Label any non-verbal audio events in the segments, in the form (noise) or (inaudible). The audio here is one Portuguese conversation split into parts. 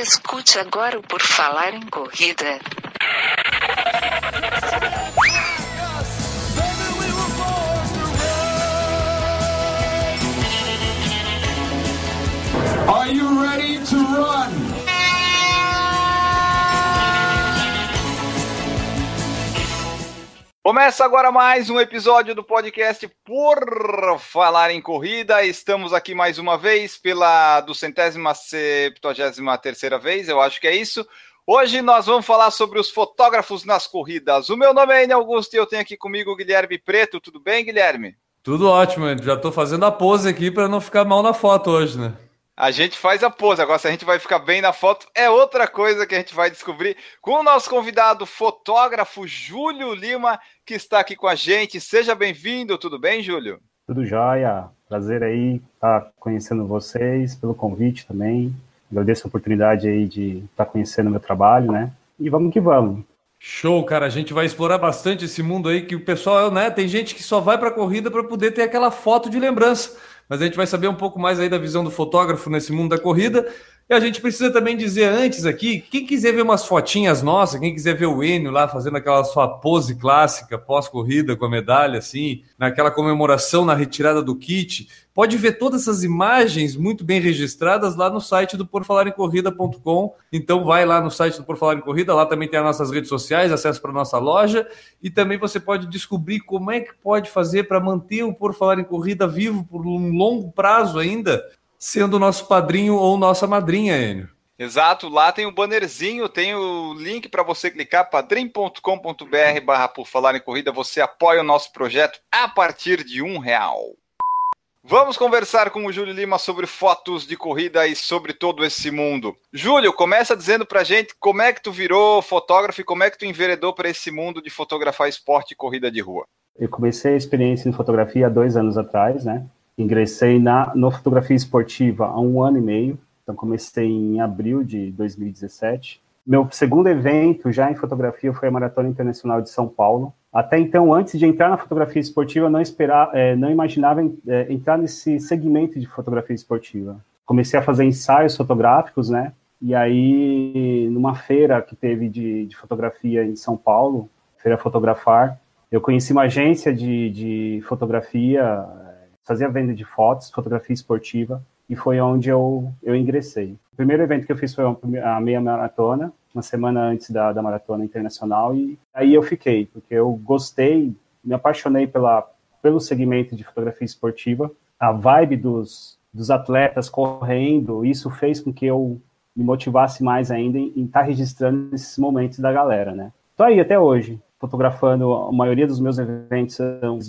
Escute agora o Por Falar em Corrida. Are you ready to run? Começa agora mais um episódio do podcast Por Falar em Corrida. Estamos aqui mais uma vez pela duzentésima septuagésima terceira vez, eu acho que é isso. Hoje nós vamos falar sobre os fotógrafos nas corridas. O meu nome é Enio Augusto e eu tenho aqui comigo o Guilherme Preto. Tudo bem, Guilherme? Tudo ótimo, já estou fazendo a pose aqui para não ficar mal na foto hoje, né? A gente faz a pose. Agora, se a gente vai ficar bem na foto, é outra coisa que a gente vai descobrir com o nosso convidado, fotógrafo Júlio Lima, que está aqui com a gente. Seja bem-vindo. Tudo bem, Júlio? Tudo jóia. Prazer aí estar conhecendo vocês, pelo convite também. Agradeço a oportunidade aí de estar conhecendo o meu trabalho, né? E vamos que vamos. Show, cara. A gente vai explorar bastante esse mundo aí que o pessoal, né? Tem gente que só vai para a corrida para poder ter aquela foto de lembrança mas a gente vai saber um pouco mais aí da visão do fotógrafo nesse mundo da corrida. E a gente precisa também dizer antes aqui, quem quiser ver umas fotinhas nossas, quem quiser ver o Enio lá fazendo aquela sua pose clássica pós-corrida com a medalha, assim, naquela comemoração na retirada do kit, pode ver todas essas imagens muito bem registradas lá no site do porfalarencorrida.com. Então vai lá no site do Por Falar em Corrida, lá também tem as nossas redes sociais, acesso para nossa loja e também você pode descobrir como é que pode fazer para manter o Por Falar em Corrida vivo por um longo prazo ainda sendo nosso padrinho ou nossa madrinha, Enio. Exato, lá tem o um bannerzinho, tem o link para você clicar, padrim.com.br barra por falar em corrida, você apoia o nosso projeto a partir de um real. Vamos conversar com o Júlio Lima sobre fotos de corrida e sobre todo esse mundo. Júlio, começa dizendo pra gente como é que tu virou fotógrafo e como é que tu enveredou para esse mundo de fotografar esporte e corrida de rua. Eu comecei a experiência em fotografia há dois anos atrás, né? Ingressei na no fotografia esportiva há um ano e meio, então comecei em abril de 2017. Meu segundo evento já em fotografia foi a Maratona Internacional de São Paulo. Até então, antes de entrar na fotografia esportiva, eu não esperava, é, não imaginava é, entrar nesse segmento de fotografia esportiva. Comecei a fazer ensaios fotográficos, né? E aí, numa feira que teve de, de fotografia em São Paulo, Feira Fotografar, eu conheci uma agência de, de fotografia fazia venda de fotos, fotografia esportiva, e foi onde eu, eu ingressei. O primeiro evento que eu fiz foi a meia maratona, uma semana antes da, da maratona internacional, e aí eu fiquei, porque eu gostei, me apaixonei pela, pelo segmento de fotografia esportiva, a vibe dos, dos atletas correndo, isso fez com que eu me motivasse mais ainda em, estar registrando esses momentos da galera, né? Tô aí até hoje, fotografando a maioria dos meus eventos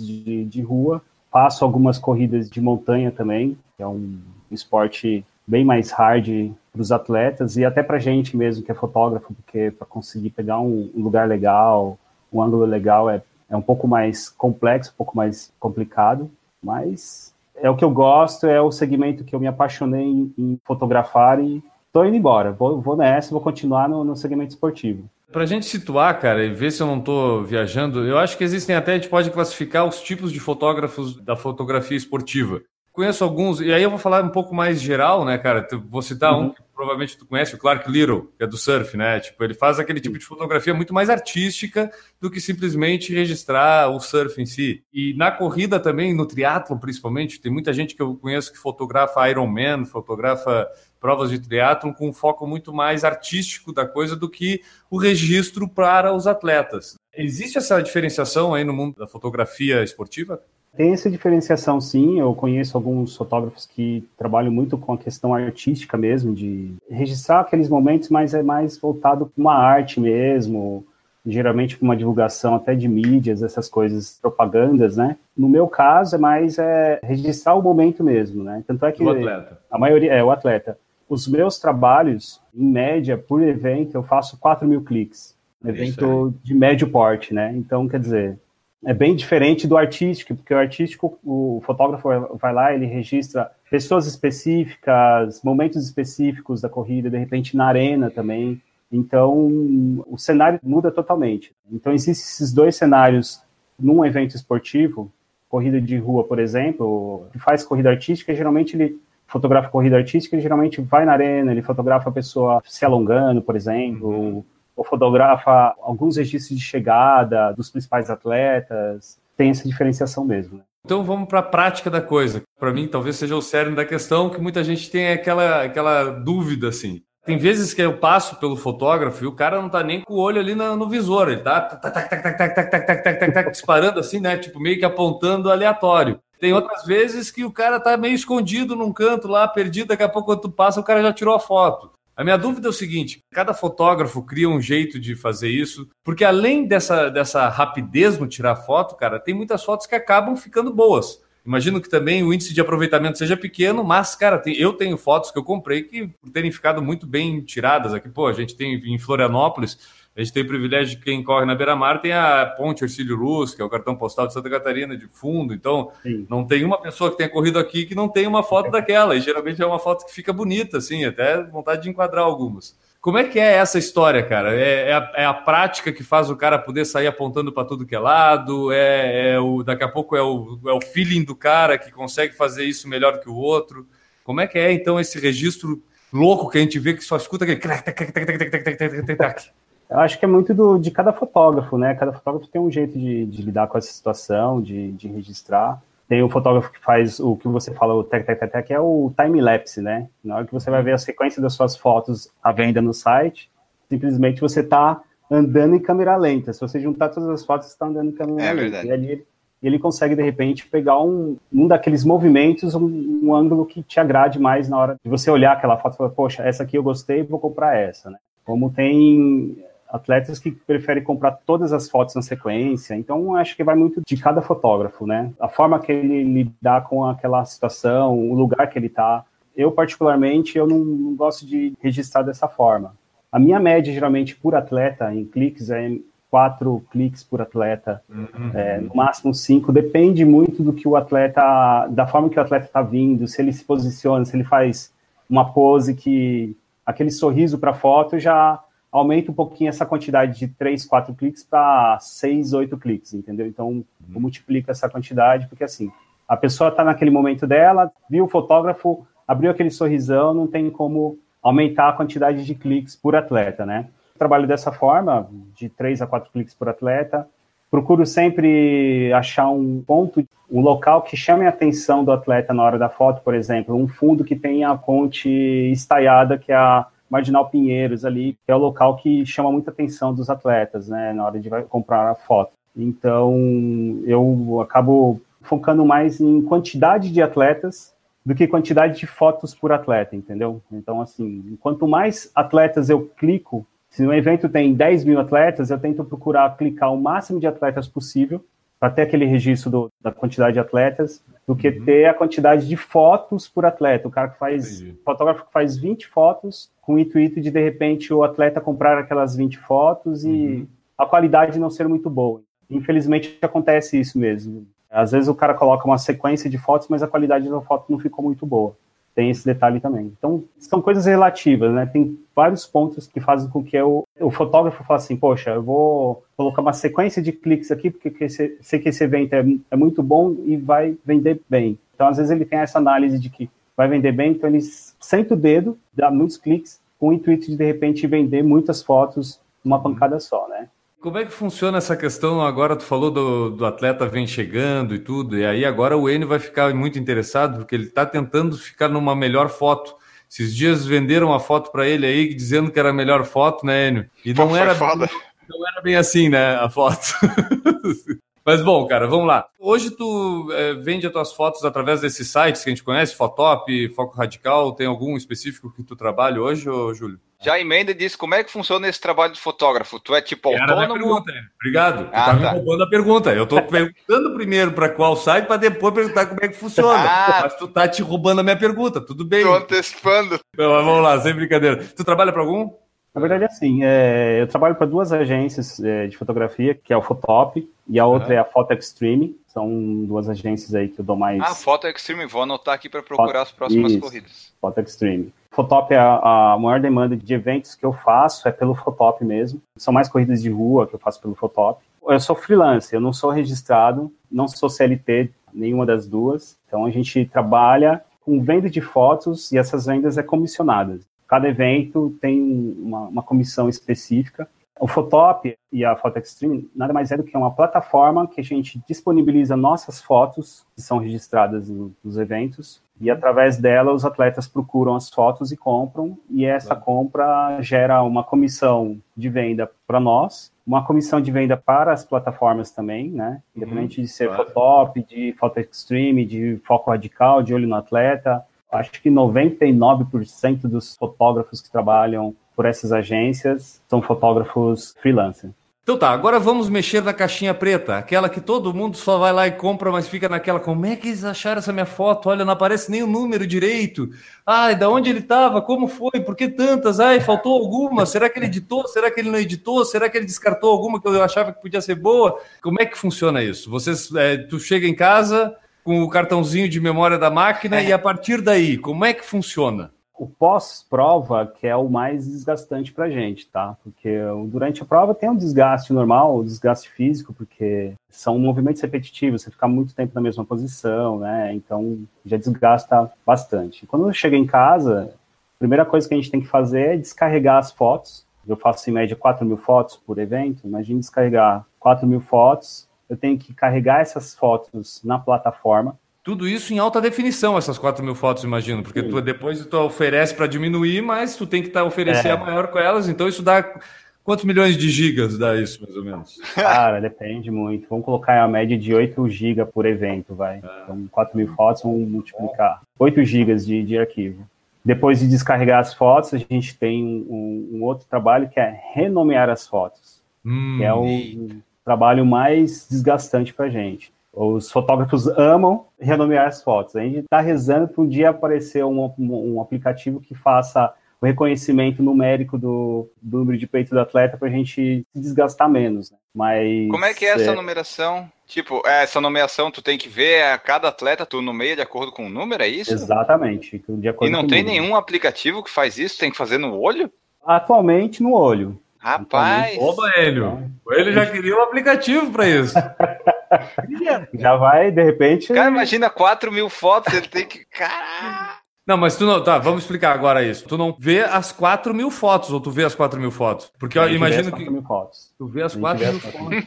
de, de rua, Faço algumas corridas de montanha também, que é um esporte bem mais hard para os atletas e até para gente mesmo que é fotógrafo, porque para conseguir pegar um, um, lugar legal, um ângulo legal é, é um pouco mais complexo, um pouco mais complicado, mas é o que eu gosto, é o segmento que eu me apaixonei em, em fotografar e estou indo embora. Vou, vou nessa, vou continuar no, no segmento esportivo. Para a gente situar, cara, e ver se eu não estou viajando, eu acho que existem até, a gente pode classificar os tipos de fotógrafos da fotografia esportiva. Conheço alguns, e aí eu vou falar um pouco mais geral, né, cara? Vou citar uhum. um que provavelmente tu conhece, o Clark Little, que é do surf, né? Tipo, ele faz aquele tipo de fotografia muito mais artística do que simplesmente registrar o surf em si. E na corrida também, no triatlo principalmente, tem muita gente que eu conheço que fotografa Ironman, fotografa provas de triatlon com um foco muito mais artístico da coisa do que o registro para os atletas. Existe essa diferenciação aí no mundo da fotografia esportiva? Tem essa diferenciação, sim. Eu conheço alguns fotógrafos que trabalham muito com a questão artística mesmo, de registrar aqueles momentos, mas é mais voltado para uma arte mesmo, geralmente para uma divulgação até de mídias, essas coisas, propagandas, né? No meu caso, é mais é, registrar o momento mesmo, né? Tanto é que o atleta. a maioria é o atleta os meus trabalhos, em média, por evento, eu faço 4 mil cliques. evento de médio porte, né? Então, quer dizer, é bem diferente do artístico, porque o artístico, o fotógrafo vai lá, ele registra pessoas específicas, momentos específicos da corrida, de repente na arena também. Então, o cenário muda totalmente. Então, existem esses dois cenários num evento esportivo, corrida de rua, por exemplo, que faz corrida artística, geralmente ele fotografa corrida artística, ele geralmente vai na arena, ele fotografa a pessoa se alongando, por exemplo, uhum. Ou fotografa alguns registros de chegada dos principais atletas. Tem essa diferenciação mesmo. Né? Então vamos para a prática da coisa. Para mim, talvez seja o cerne da questão que muita gente tem aquela, aquela dúvida assim. Tem vezes que eu passo pelo fotógrafo e o cara não tá nem com o olho ali no, no visor, ele tá disparando assim, né? Tipo, meio que apontando aleatório. Tem outras vezes que o cara tá meio escondido num canto lá, perdido, daqui a pouco quando tu passa, o cara já tirou a foto. A minha dúvida é o seguinte: cada fotógrafo cria um jeito de fazer isso, porque além dessa, dessa rapidez no tirar foto, cara, tem muitas fotos que acabam ficando boas. Imagino que também o índice de aproveitamento seja pequeno, mas, cara, tem, eu tenho fotos que eu comprei que terem ficado muito bem tiradas aqui. Pô, a gente tem em Florianópolis, a gente tem o privilégio de quem corre na beira-mar, tem a Ponte Ercílio Luz, que é o cartão postal de Santa Catarina de fundo. Então, Sim. não tem uma pessoa que tenha corrido aqui que não tem uma foto daquela. E geralmente é uma foto que fica bonita, assim, até vontade de enquadrar algumas. Como é que é essa história, cara? É, é, a, é a, prática que faz o cara poder sair apontando para tudo que é lado? É, é, o, daqui a pouco é o, é o feeling do cara que consegue fazer isso melhor que o outro? Como é que é, então, esse registro louco que a gente vê que só escuta aquele... Eu acho que é muito do, de cada fotógrafo, né? Cada fotógrafo tem um jeito de, de lidar com essa situação, de, de registrar. Tem o fotógrafo que faz o que você fala, o tec, tec, tec, tec, que é o time-lapse, né? Na hora que você vai ver a sequência das suas fotos à venda no site, simplesmente você está andando em câmera lenta. Se você juntar todas as fotos, você está andando em câmera é lenta. Verdade. E ali ele, ele consegue, de repente, pegar um, um daqueles movimentos, um, um, ângulo que te agrade mais na hora de você olhar aquela foto e falar, poxa, essa aqui eu gostei, vou comprar essa, né? Como tem atletas que preferem comprar todas as fotos na sequência. Então, acho que vai muito de cada fotógrafo, né? A forma que ele lidar com aquela situação, o lugar que ele está. Eu, particularmente, eu não, não, gosto de registrar dessa forma. A minha média, geralmente, por atleta, em cliques, é quatro cliques por atleta, uhum. é, no máximo cinco. Depende muito do que o atleta, da forma que o atleta está vindo, se ele se posiciona, se ele faz uma pose que aquele sorriso para foto já aumenta um pouquinho essa quantidade de 3, 4 cliques para 6, 8 cliques, entendeu? Então, uhum. multiplica essa quantidade, porque assim, a pessoa está naquele momento dela, viu o fotógrafo, abriu aquele sorrisão, não tem como aumentar a quantidade de cliques por atleta, né? Trabalho dessa forma, de 3 a 4 cliques por atleta. Procuro sempre achar um ponto, um local que chame a atenção do atleta na hora da foto, por exemplo, um fundo que tenha a ponte estaiada, que é a Marginal Pinheiros ali, que é o local que chama muita atenção dos atletas, né, na hora de comprar a foto. Então, eu acabo focando mais em quantidade de atletas do que quantidade de fotos por atleta, entendeu? Então, assim, quanto mais atletas eu clico, se um evento tem 10 mil atletas, eu tento procurar clicar o máximo de atletas possível para ter aquele registro do, da quantidade de atletas, do que uhum. ter a quantidade de fotos por atleta. O cara que faz, Entendi. fotógrafo que faz 20 fotos com o intuito de, de repente, o atleta comprar aquelas 20 fotos e uhum. a qualidade não ser muito boa. Infelizmente, acontece isso mesmo. Às vezes o cara coloca uma sequência de fotos, mas a qualidade da foto não ficou muito boa tem esse detalhe também. Então, são coisas relativas, né? Tem vários pontos que fazem com que o, o fotógrafo fale assim, poxa, eu vou colocar uma sequência de cliques aqui, porque esse, sei que esse evento é, é muito bom e vai vender bem. Então, às vezes, ele tem essa análise de que vai vender bem, então ele senta o dedo, dá muitos cliques, com o intuito de, de repente, vender muitas fotos numa pancada só, né? Como é que funciona essa questão? Agora tu falou do, do atleta vem chegando e tudo, e aí agora o N vai ficar muito interessado porque ele está tentando ficar numa melhor foto. Esses dias venderam uma foto para ele aí dizendo que era a melhor foto, né, Enio? E não era, foda. não era bem assim, né, a foto. (laughs) Mas bom, cara, vamos lá. Hoje tu é, vende as tuas fotos através desses sites que a gente conhece, Fotop, Foco Radical, tem algum específico que tu trabalha hoje, ô, Júlio? Já emenda e diz como é que funciona esse trabalho de fotógrafo. Tu é tipo Era autônomo? Pergunta, Obrigado. Tu ah, tá, me tá. roubando a pergunta. Eu tô (laughs) perguntando primeiro para qual site para depois perguntar como é que funciona. Ah, Mas tu tá te roubando a minha pergunta. Tudo bem. Tô antecipando. Então, vamos lá, sem brincadeira. Tu trabalha para algum? Na verdade, assim, é, eu trabalho para duas agências é, de fotografia, que é o Fotop e a outra uhum. é a Foto Extreme. São duas agências aí que eu dou mais. Ah, Foto Extreme, vou anotar aqui para procurar Foto... as próximas Isso, corridas. Foto Extreme. Fotop é a, a, maior demanda de eventos que eu faço, é pelo Fotop mesmo. São mais corridas de rua que eu faço pelo Fotop. Eu sou freelance, eu não sou registrado, não sou CLT, nenhuma das duas. Então a gente trabalha com venda de fotos e essas vendas é comissionadas. Cada evento tem uma, uma comissão específica. O Photop e a Photo Extreme nada mais é do que uma plataforma que a gente disponibiliza nossas fotos que são registradas nos eventos e através dela os atletas procuram as fotos e compram e essa compra gera uma comissão de venda para nós, uma comissão de venda para as plataformas também, né? Independente uhum, de ser claro. Photop, de Photo Extreme, de foco radical, de olho no atleta, acho que 99% dos fotógrafos que trabalham por essas agências são fotógrafos freelancer. Então tá, agora vamos mexer na caixinha preta, aquela que todo mundo só vai lá e compra, mas fica naquela, como é que eles acharam essa minha foto? Olha, não aparece nem o número direito. Ai, da onde ele estava? Como foi? Por que tantas? Ai, faltou alguma? Será que ele editou? Será que ele não editou? Será que ele descartou alguma que eu achava que podia ser boa? Como é que funciona isso? Vocês, é, tu chega em casa com o cartãozinho de memória da máquina é. e a partir daí, como é que funciona? o pós-prova que é o mais desgastante para a gente, tá? Porque durante a prova tem um desgaste normal, um desgaste físico, porque são movimentos repetitivos, você fica muito tempo na mesma posição, né? Então já desgasta bastante. Quando chega em casa, a primeira coisa que a gente tem que fazer é descarregar as fotos. Eu faço em média 4 mil fotos por evento. Imagine descarregar 4 mil fotos. Eu tenho que carregar essas fotos na plataforma tudo isso em alta definição, essas 4 mil fotos, imagino, porque tu, depois tu oferece para diminuir, mas tu tem que tá, oferecer é. a maior com elas, então isso dá. Quantos milhões de gigas dá isso, mais ou menos? (laughs) Cara, depende muito. Vamos colocar a média de 8 gigas por evento, vai. É. Então, 4 mil fotos, vamos multiplicar. 8 gigas de, de arquivo. Depois de descarregar as fotos, a gente tem um, um outro trabalho que é renomear as fotos, hum, que é o. trabalho mais desgastante para a gente. Os fotógrafos amam renomear as fotos. A gente está rezando para um dia aparecer um, um, um, aplicativo que faça o reconhecimento numérico do, do número de peito do atleta para a gente se desgastar menos. Né? Mas como é que é essa é... numeração? Tipo, é, essa nomeação tu tem que ver a cada atleta, tu nomeia de acordo com o número, é isso? Exatamente. e não tem nenhum aplicativo que faz isso? Tem que fazer no olho? Atualmente no olho. Rapaz! Oba, Hélio! O Hélio já queria um aplicativo para isso. (laughs) já vai, de repente. Cara, imagina 4 mil fotos, ele tem que. Caralho! Não, mas tu não. Tá, vamos explicar agora isso. Tu não vê as 4 mil fotos, ou tu vê as 4 mil fotos? Porque eu imagino que. Mil fotos. Tu vê as 4 mil fotos.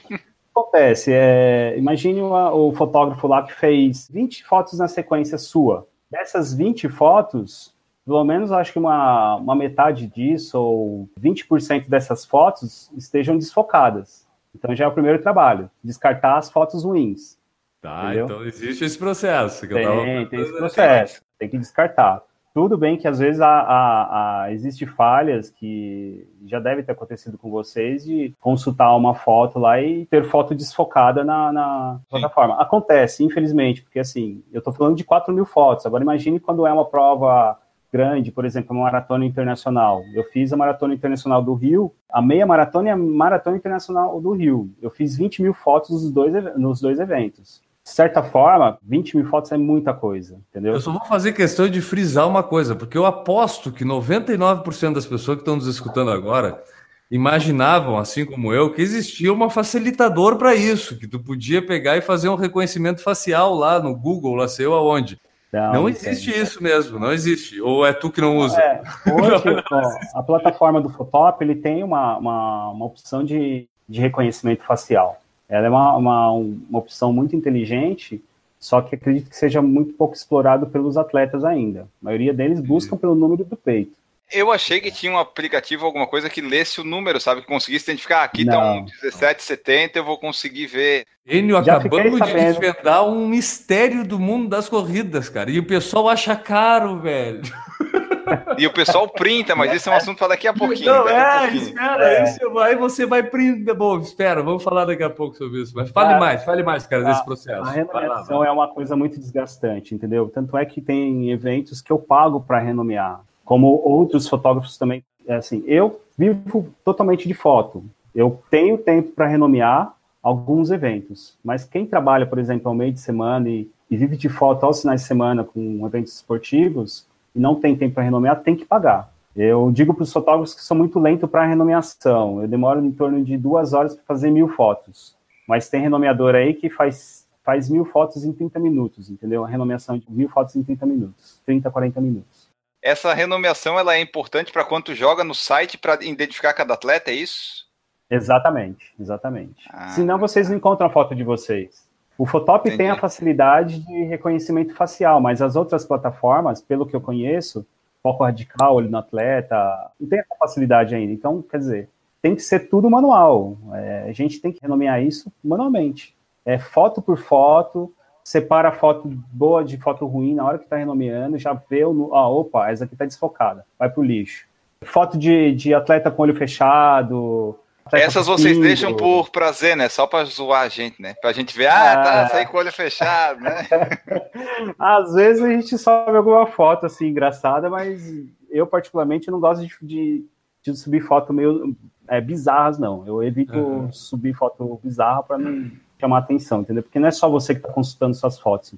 acontece? É, imagine o, o fotógrafo lá que fez 20 fotos na sequência sua. Dessas 20 fotos, pelo menos acho que uma, uma metade disso, ou 20% dessas fotos, estejam desfocadas. Então já é o primeiro trabalho, descartar as fotos ruins. Tá, entendeu? então existe esse processo. tem, tava... tem esse processo, tem que descartar. Tudo bem que às vezes há, há, há, existe falhas que já deve ter acontecido com vocês de consultar uma foto lá e ter foto desfocada na, na plataforma. Acontece, infelizmente, porque assim, eu estou falando de 4 mil fotos. Agora imagine quando é uma prova grande, por exemplo, uma maratona internacional. Eu fiz a maratona internacional do Rio, a meia maratona e a maratona internacional do Rio. Eu fiz 20 mil fotos nos dois, nos dois eventos. De certa forma, 20 mil fotos é muita coisa, entendeu? Eu só vou fazer questão de frisar uma coisa, porque eu aposto que 99% das pessoas que estão nos escutando agora imaginavam, assim como eu, que existia uma facilitador para isso, que tu podia pegar e fazer um reconhecimento facial lá no Google, lá sei eu aonde. Não, não existe isso mesmo, não existe. Ou é tu que não usa? É, hoje, (laughs) ó, a plataforma do Photop ele tem uma, uma, uma opção de, de reconhecimento facial. Ela é uma, uma, uma opção muito inteligente, só que acredito que seja muito pouco explorado pelos atletas ainda. A maioria deles buscam pelo número do peito. Eu achei que tinha um aplicativo, alguma coisa que lesse o número, sabe? Que conseguisse identificar. Ah, aqui tá um 1770, eu vou conseguir ver. Enio, acabamos de desvendar um mistério do mundo das corridas, cara. E o pessoal acha caro, velho. (laughs) E o pessoal printa, mas esse é um assunto para daqui a pouquinho. Não, é, pouquinho. espera, é. Isso, aí você vai printar. Bom, espera, vamos falar daqui a pouco sobre isso. Mas fale mais, fale mais, cara, desse processo. A renomeação é uma coisa muito desgastante, entendeu? Tanto é que tem eventos que eu pago para renomear como outros fotógrafos também. É assim, eu vivo totalmente de foto. Eu tenho tempo para renomear alguns eventos, mas quem trabalha, por exemplo, ao meio de semana e, e vive de foto aos finais de semana com eventos esportivos e não tem tempo para renomear, tem que pagar. Eu digo para os fotógrafos que sou muito lento para renomeação. Eu demoro em torno de duas horas para fazer mil fotos. Mas tem renomeador aí que faz faz mil fotos em 30 minutos, entendeu? A renomeação de mil fotos em 30 minutos, 30, 40 minutos. Essa renomeação ela é importante para quando tu joga no site para identificar cada atleta, é isso? Exatamente, exatamente. Ah, Senão vocês não encontram a foto de vocês. O Photop Entendi. tem a facilidade de reconhecimento facial, mas as outras plataformas, pelo que eu conheço, foco radical, olho no atleta, não tem essa facilidade ainda. Então, quer dizer, tem que ser tudo manual. É, a gente tem que renomear isso manualmente. É foto por foto, separa a foto boa de foto ruim na hora que está renomeando, já vê, o, ah, opa, essa aqui está desfocada, vai pro lixo. Foto de, de atleta com olho fechado. Essas vocês deixam por prazer, né? Só para zoar a gente, né? Pra gente ver, ah, tá, Ah. saí com o olho fechado, né? (laughs) Às vezes a gente sobe alguma foto assim engraçada, mas eu particularmente não gosto de, de, de subir foto meio é, bizarras, não. Eu evito Uhum. subir foto bizarra para não chamar atenção, entendeu? Porque não é só você que está consultando suas fotos.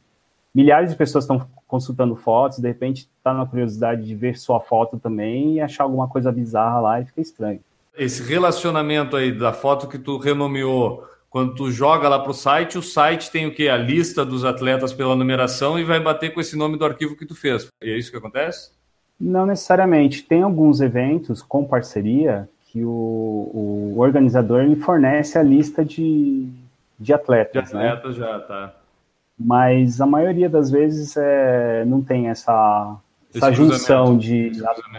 Milhares de pessoas estão consultando fotos, de repente tá na curiosidade de ver sua foto também e achar alguma coisa bizarra lá e fica estranho. Esse relacionamento aí da foto que tu renomeou, quando tu joga lá pro site, o site tem o quê? A lista dos atletas pela numeração e vai bater com esse nome do arquivo que tu fez. E é isso que acontece? Não necessariamente. Tem alguns eventos com parceria que o, o organizador ele fornece a lista de, de De atletas, né? atletas já, tá. Mas a maioria das vezes é, não tem essa, essa junção de.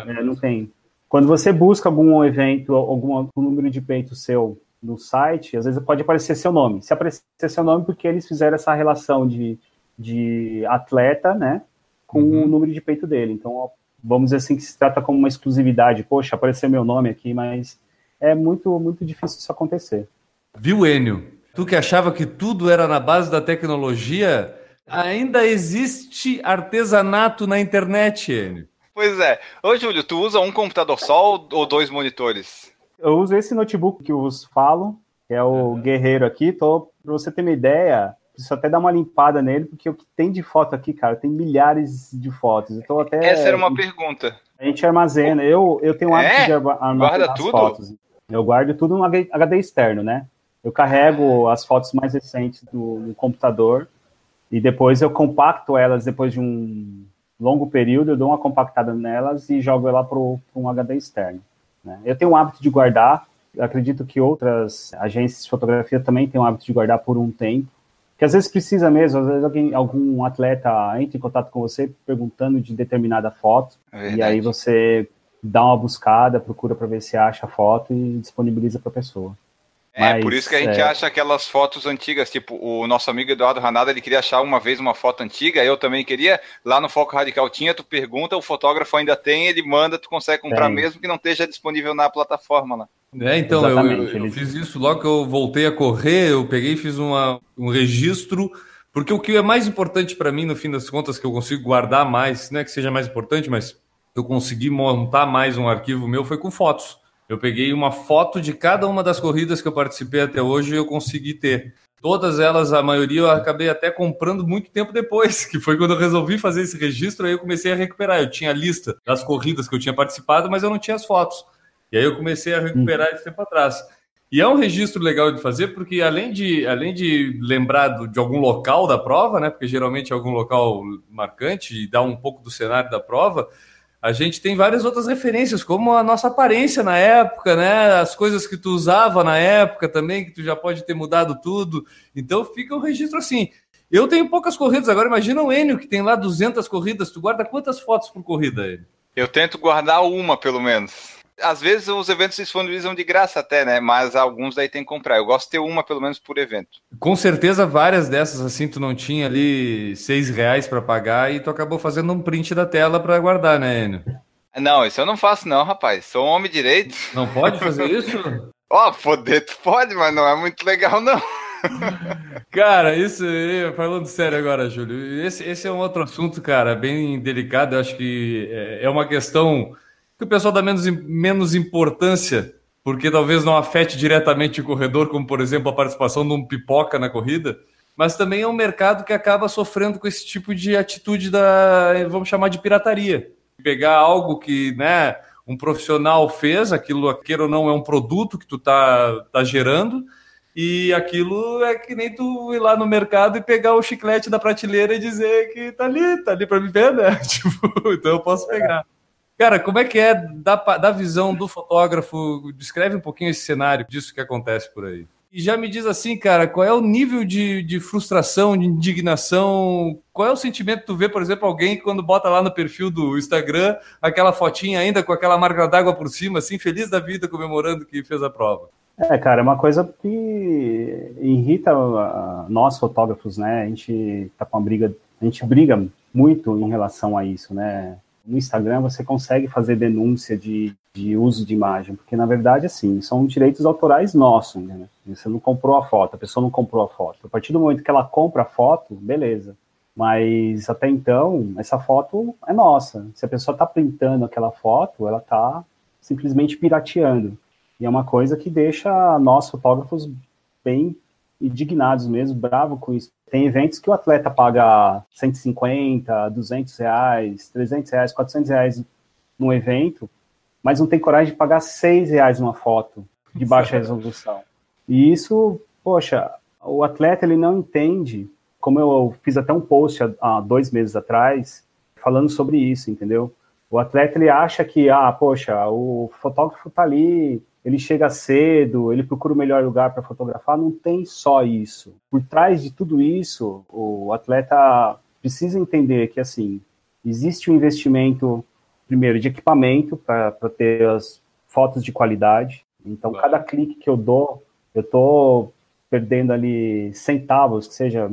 É, não tem. Quando você busca algum evento, algum número de peito seu no site, às vezes pode aparecer seu nome. Se aparecer seu nome, porque eles fizeram essa relação de, de atleta, né, com Uhum. o número de peito dele. Então, vamos dizer assim que se trata como uma exclusividade. Poxa, apareceu meu nome aqui, mas é muito, muito difícil isso acontecer. Viu, Enio? Tu que achava que tudo era na base da tecnologia, ainda existe artesanato na internet, Enio. Pois é. Ô, Júlio, tu usa um computador só ou- dois monitores? Eu uso esse notebook que eu vos falo, que é o Guerreiro aqui. Tô, pra você ter uma ideia, preciso até dar uma limpada nele, porque o que tem de foto aqui, cara, tem milhares de fotos. Eu tô até. Essa era uma pergunta. A gente armazena. Eu, eu tenho um hábito É? de arma- armazenar Guarda as tudo? fotos. Eu guardo tudo no HD externo, né? Eu carrego as fotos mais recentes do, no computador e depois eu compacto elas depois de um longo período, eu dou uma compactada nelas e jogo ela para um HD externo. né? Eu tenho o hábito de guardar, acredito que outras agências de fotografia também têm o hábito de guardar por um tempo, que às vezes precisa mesmo, às vezes alguém, algum atleta entra em contato com você perguntando de determinada foto, É e aí você dá uma buscada, procura para ver se acha a foto e disponibiliza para a pessoa. É, Mas, por isso que a gente é. acha aquelas fotos antigas, tipo, o nosso amigo Eduardo Ranada, ele queria achar uma vez uma foto antiga, eu também queria, lá no Foco Radical tinha, tu pergunta, o fotógrafo ainda tem, ele manda, tu consegue comprar Tem. mesmo que não esteja disponível na plataforma lá. É, então, eu, eu- eu fiz isso logo que eu voltei a correr, eu peguei e fiz uma, um registro, porque o que é mais importante para mim, no fim das contas, que eu consigo guardar mais, não é que seja mais importante, mas eu consegui montar mais um arquivo meu, foi com fotos. Eu peguei uma foto de cada uma das corridas que eu participei até hoje e eu consegui ter. Todas elas, a maioria, eu acabei até comprando muito tempo depois, (laughs) que foi quando eu resolvi fazer esse registro, aí eu comecei a recuperar. Eu tinha a lista das corridas que eu tinha participado, mas eu não tinha as fotos. E aí eu comecei a recuperar esse tempo atrás. E é um registro legal de fazer, porque além de, além de lembrar do- de algum local da prova, né? Porque geralmente é algum local marcante e dá um pouco do cenário da prova, a gente tem várias outras referências, como a nossa aparência na época, né? As coisas que tu usava na época também, que tu já pode ter mudado tudo. Então fica um registro assim. Eu tenho poucas corridas, agora imagina o Enio, que tem lá 200 corridas. Tu guarda quantas fotos por corrida, Enio? Eu tento guardar uma, pelo menos. Às vezes os eventos se disponibilizam de graça até, né? Mas alguns daí tem que comprar. Eu gosto de ter uma, pelo menos, por evento. Com certeza, várias dessas, assim, tu não tinha ali seis reais para pagar e tu acabou fazendo um print da tela para guardar, né, Enio? Não, isso eu não faço não, rapaz. Sou um homem direito. Não pode fazer isso? (laughs) Ó, poder tu pode, mas não é muito legal, não. (laughs) Cara, isso aí, falando sério agora, Júlio, esse, esse é um outro assunto, cara, bem delicado. Eu acho que é, é uma questão que o pessoal dá menos, menos importância, porque talvez não afete diretamente o corredor, como por exemplo a participação de um pipoca na corrida, mas também é um mercado que acaba sofrendo com esse tipo de atitude da, vamos chamar de pirataria. Pegar algo que, né, um profissional fez, aquilo, queira ou não, é um produto que tu tá, tá gerando, E aquilo é que nem tu ir lá no mercado e pegar o chiclete da prateleira e dizer que tá ali, tá ali para me ver, né? (laughs) Tipo, então eu posso pegar. Cara, como é que é da, da visão do fotógrafo? Descreve um pouquinho esse cenário disso que acontece por aí. E já me diz assim, cara, qual é o nível de, de frustração, de indignação? Qual é o sentimento que tu vê, por exemplo, alguém quando bota lá no perfil do Instagram aquela fotinha ainda com aquela marca d'água por cima, assim, feliz da vida, comemorando que fez a prova? É, cara, é uma coisa que irrita nós fotógrafos, né? A gente tá com uma briga, a gente briga muito em relação a isso, né? No Instagram você consegue fazer denúncia de, de uso de imagem, porque na verdade, assim, são direitos autorais nossos, né? Você não comprou a foto, a pessoa não comprou a foto. A partir do momento que ela compra a foto, beleza. Mas até então, essa foto é nossa. Se a pessoa está printando aquela foto, ela está simplesmente pirateando. E é uma coisa que deixa nós fotógrafos bem indignados mesmo, bravo com isso. Tem eventos que o atleta paga 150, 200 reais, 300 reais, 400 reais num evento, mas não tem coragem de pagar 6 reais numa foto de baixa resolução. E isso, poxa, o atleta ele não entende, como eu fiz até um post há, há dois meses atrás, falando sobre isso, entendeu? O atleta ele acha que, ah, poxa, o fotógrafo tá ali ele chega cedo, ele procura o melhor lugar para fotografar, não tem só isso. Por trás de tudo isso, o atleta precisa entender que, assim, existe um investimento, primeiro, de equipamento para ter as fotos de qualidade. Então, claro. cada clique que eu dou, eu estou perdendo ali centavos, que seja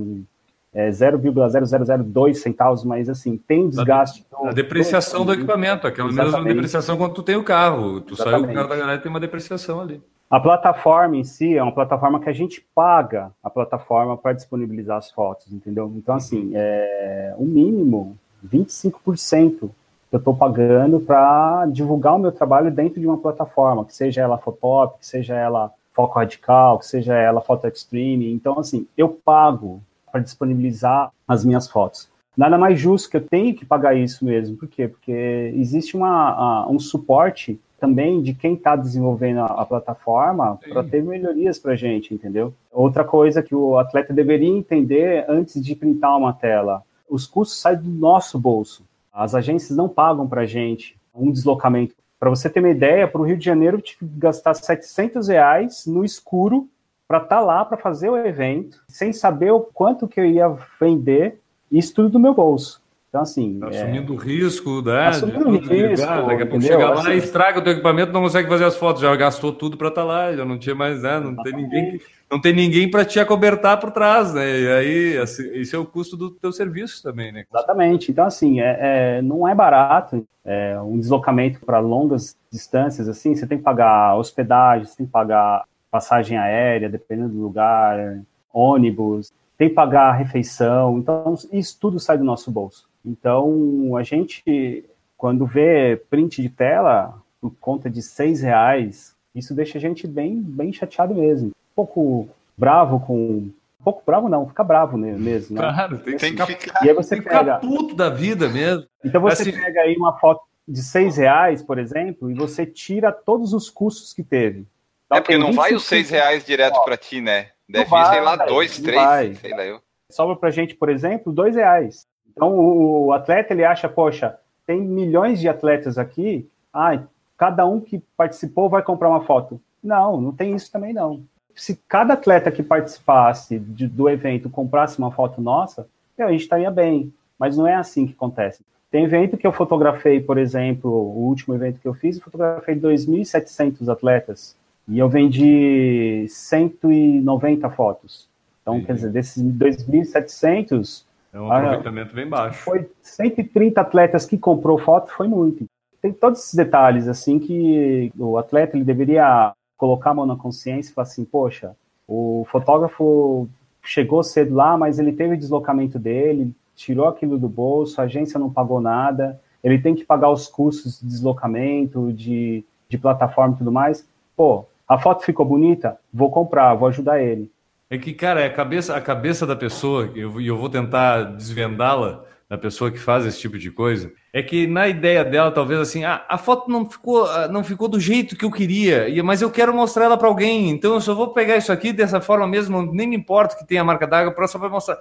é 0,0002 centavos, mas assim, tem desgaste. A, a depreciação do, do equipamento, aquela Exatamente. mesma depreciação quando tu tem o carro. Tu sai o carro da galera tem uma depreciação ali. A plataforma em si é uma plataforma que a gente paga a plataforma para disponibilizar as fotos, entendeu? Então, assim, é o mínimo 25% que eu estou pagando para divulgar o meu trabalho dentro de uma plataforma, que seja ela Photop, que seja ela Foco Radical, que seja ela Photo Extreme. Então, assim, eu pago para disponibilizar as minhas fotos. Nada mais justo que eu tenho que pagar isso mesmo. Por quê? Porque existe uma, um suporte também de quem está desenvolvendo a, a plataforma para ter melhorias para a gente, entendeu? Outra coisa que o atleta deveria entender antes de printar uma tela: os custos saem do nosso bolso. As agências não pagam para a gente um deslocamento. Para você ter uma ideia, para o Rio de Janeiro eu tive que gastar 700 reais no escuro para estar tá lá para fazer o evento, sem saber o quanto que eu ia vender, isso tudo do meu bolso. Então, assim. Tá assumindo o é... risco, né? Assumindo risco. Daqui a pouco chega lá assim... e estraga o teu equipamento, não consegue fazer as fotos, já gastou tudo para estar tá lá, já não tinha mais, né? Não tem ninguém, não tem ninguém para te acobertar por trás, né? E aí, assim, esse é o custo do teu serviço também, né? Exatamente. Então, assim, é, é não é barato é, um deslocamento para longas distâncias, assim, você tem que pagar hospedagem, você tem que pagar passagem aérea, dependendo do lugar, ônibus, tem que pagar a refeição, então isso tudo sai do nosso bolso. Então a gente, quando vê print de tela por conta de seis reais, isso deixa a gente bem, bem chateado mesmo. Um pouco bravo com um pouco bravo não, fica bravo mesmo, né? Claro, tem, tem que ficar, e aí você pega, puto da vida mesmo. Então você assim... pega aí uma foto de seis reais, por exemplo, e você tira todos os custos que teve. Então, é porque não vai os seis reais direto para ti, né? Deve ir, sei lá, dois, três, vai. sei lá eu. Sobra pra gente, por exemplo, dois reais. Então o, o atleta ele acha, poxa, tem milhões de atletas aqui, ah, cada um que participou vai comprar uma foto. Não, não tem isso também não. Se cada atleta que participasse de, do evento comprasse uma foto nossa, a gente estaria bem. Mas não é assim que acontece. Tem evento que eu fotografei, por exemplo, o último evento que eu fiz, eu fotografei 2.700 atletas. E eu vendi 190 fotos. Então, Sim. quer dizer, desses 2.700... É um aproveitamento ah, bem baixo. Foi 130 atletas que comprou foto, foi muito. Tem todos esses detalhes, assim, que o atleta ele deveria colocar a mão na consciência e falar assim, poxa, o fotógrafo chegou cedo lá, mas ele teve o deslocamento dele, tirou aquilo do bolso, a agência não pagou nada, ele tem que pagar os custos de deslocamento, de, de plataforma e tudo mais. Pô, a foto ficou bonita? Vou comprar, vou ajudar ele. É que, cara, é a cabeça, a cabeça da pessoa, e eu, eu vou tentar desvendá-la, da pessoa que faz esse tipo de coisa é que na ideia dela talvez assim ah, a foto não ficou ah, não ficou do jeito que eu queria mas eu quero mostrar ela para alguém então eu só vou pegar isso aqui dessa forma mesmo nem me importa que tenha a marca d'água para só vai mostrar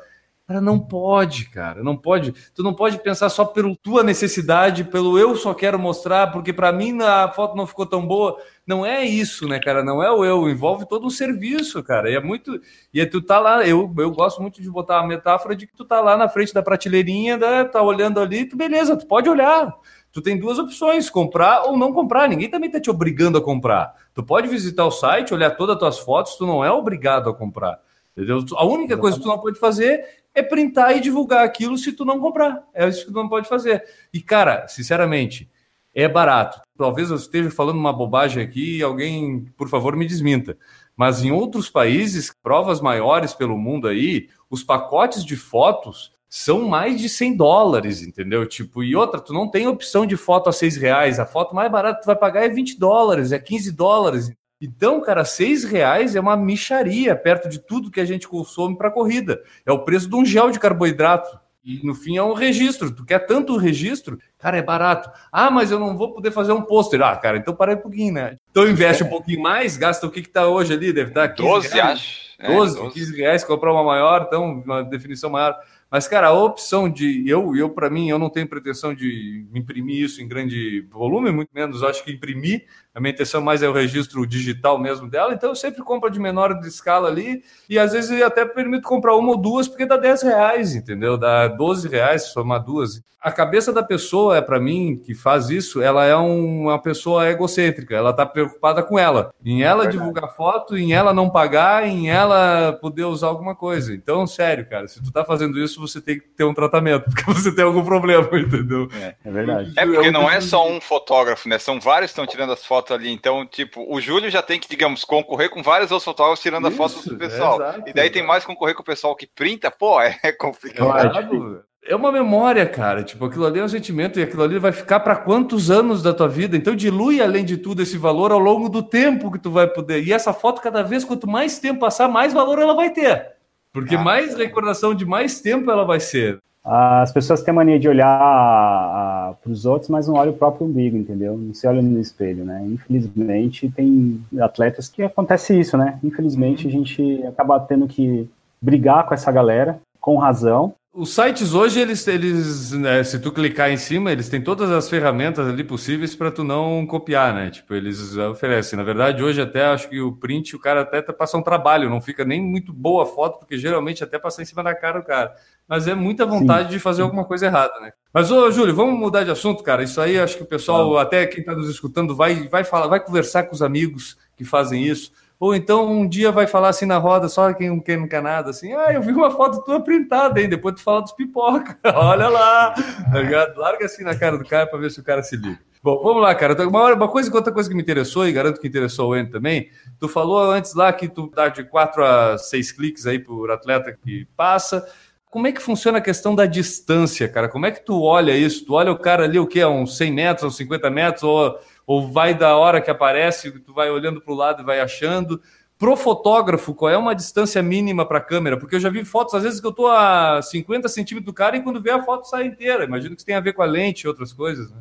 Cara, não pode, cara, não pode. Tu não pode pensar só pela tua necessidade, pelo eu só quero mostrar, porque para mim a foto não ficou tão boa. Não é isso, né, cara? Não é o eu, envolve todo um serviço, cara. E é muito. E é, tu tá lá, eu, eu gosto muito de botar a metáfora de que tu tá lá na frente da prateleirinha, né, tá olhando ali, tu, beleza, tu pode olhar. Tu tem duas opções, comprar ou não comprar. Ninguém também tá te obrigando a comprar. Tu pode visitar o site, olhar todas as tuas fotos, tu não é obrigado a comprar. Entendeu? A única coisa que tu não pode fazer é printar e divulgar aquilo se tu não comprar. É isso que tu não pode fazer. E, cara, sinceramente, é barato. Talvez eu esteja falando uma bobagem aqui e alguém, por favor, me desminta. Mas em outros países, provas maiores pelo mundo aí, os pacotes de fotos são mais de 100 dólares, entendeu? Tipo, e outra, tu não tem opção de foto a 6 reais. A foto mais barata que tu vai pagar é 20 dólares, é 15 dólares. Então, cara, seis reais é uma micharia perto de tudo que a gente consome para corrida. É o preço de um gel de carboidrato. E no fim é um registro. Tu quer tanto o registro, cara, é barato. Ah, mas eu não vou poder fazer um pôster. Ah, cara, então para um pouquinho, né? Então investe um pouquinho mais, gasta o que, que tá hoje ali, deve estar 15 12, reais. acho. 12, É, 12. 15 reais, comprar uma maior, então uma definição maior. Mas, cara, a opção de. Eu, eu para mim, eu não tenho pretensão de imprimir isso em grande volume, muito menos acho que imprimir. A minha intenção mais é o registro digital mesmo dela, então eu sempre compro de menor de escala ali, e às vezes eu até permito comprar uma ou duas, porque dá 10 reais, entendeu? Dá 12 reais se somar duas. A cabeça da pessoa, é para mim, que faz isso, ela é um- uma pessoa egocêntrica, ela tá preocupada com ela, em ela divulgar foto, em ela não pagar, em ela poder usar alguma coisa. Então, sério, cara, se tu tá fazendo isso, você tem que ter um tratamento, (laughs) porque você tem algum problema, entendeu? É verdade. É porque não é só um fotógrafo, né? São vários que estão tirando as fotos ali. Então, tipo, o Júlio já tem que, digamos, concorrer com vários outros fotógrafos tirando as fotos Isso, do pessoal. é exato, e daí tem exato. mais concorrer com o pessoal que printa, pô, é (laughs) complicado. Claro. É uma memória, cara. Tipo, aquilo ali é um sentimento e aquilo ali vai ficar para quantos anos da tua vida? Então dilui além de tudo esse valor ao longo do tempo que tu vai poder. E essa foto cada vez quanto mais tempo passar, mais valor ela vai ter. Porque Ah, mais recordação de mais tempo ela vai ser. As pessoas têm mania de olhar para os outros, mas não olham o próprio umbigo, entendeu? Não se olham no espelho, né? Infelizmente, tem atletas que acontece isso, né? Infelizmente, a gente acaba tendo que brigar com essa galera, com razão. Os sites hoje, eles, eles né, se tu clicar em cima, eles têm todas as ferramentas ali possíveis para tu não copiar, né? Tipo, eles oferecem. Na verdade, hoje até acho que o print, o cara até tá- passa um trabalho, não fica nem muito boa a foto, porque geralmente até passa em cima da cara do cara. Mas é muita vontade de fazer alguma coisa errada, né? Mas, ô, Júlio, vamos mudar de assunto, cara. Isso aí, acho que o pessoal, até quem está nos escutando, vai, vai falar, vai conversar com os amigos que fazem isso. Ou então um dia vai falar assim na roda, só quem, quem não quer nada, assim, ah, eu vi uma foto tua printada, hein? Depois tu fala dos pipoca. (laughs) Olha lá, tá ligado? Larga assim na cara do cara para ver se o cara se liga. Bom, vamos lá, cara. Uma, hora- uma coisa que outra coisa que me interessou, e garanto que interessou o Enio também, tu falou antes lá que tu dá de 4 a 6 cliques aí por atleta que passa. Como é que funciona a questão da distância, cara? Como é que tu olha isso? Tu olha o cara ali, o quê? A uns 100 metros, uns 50 metros, ou, ou vai da hora que aparece, tu vai olhando para o lado e vai achando? Pro fotógrafo, qual é uma distância mínima para a câmera? Porque eu já vi fotos, às vezes, que eu tô a 50 centímetros do cara e quando vê a foto sai inteira. Imagino que isso tem a ver com a lente e outras coisas, né?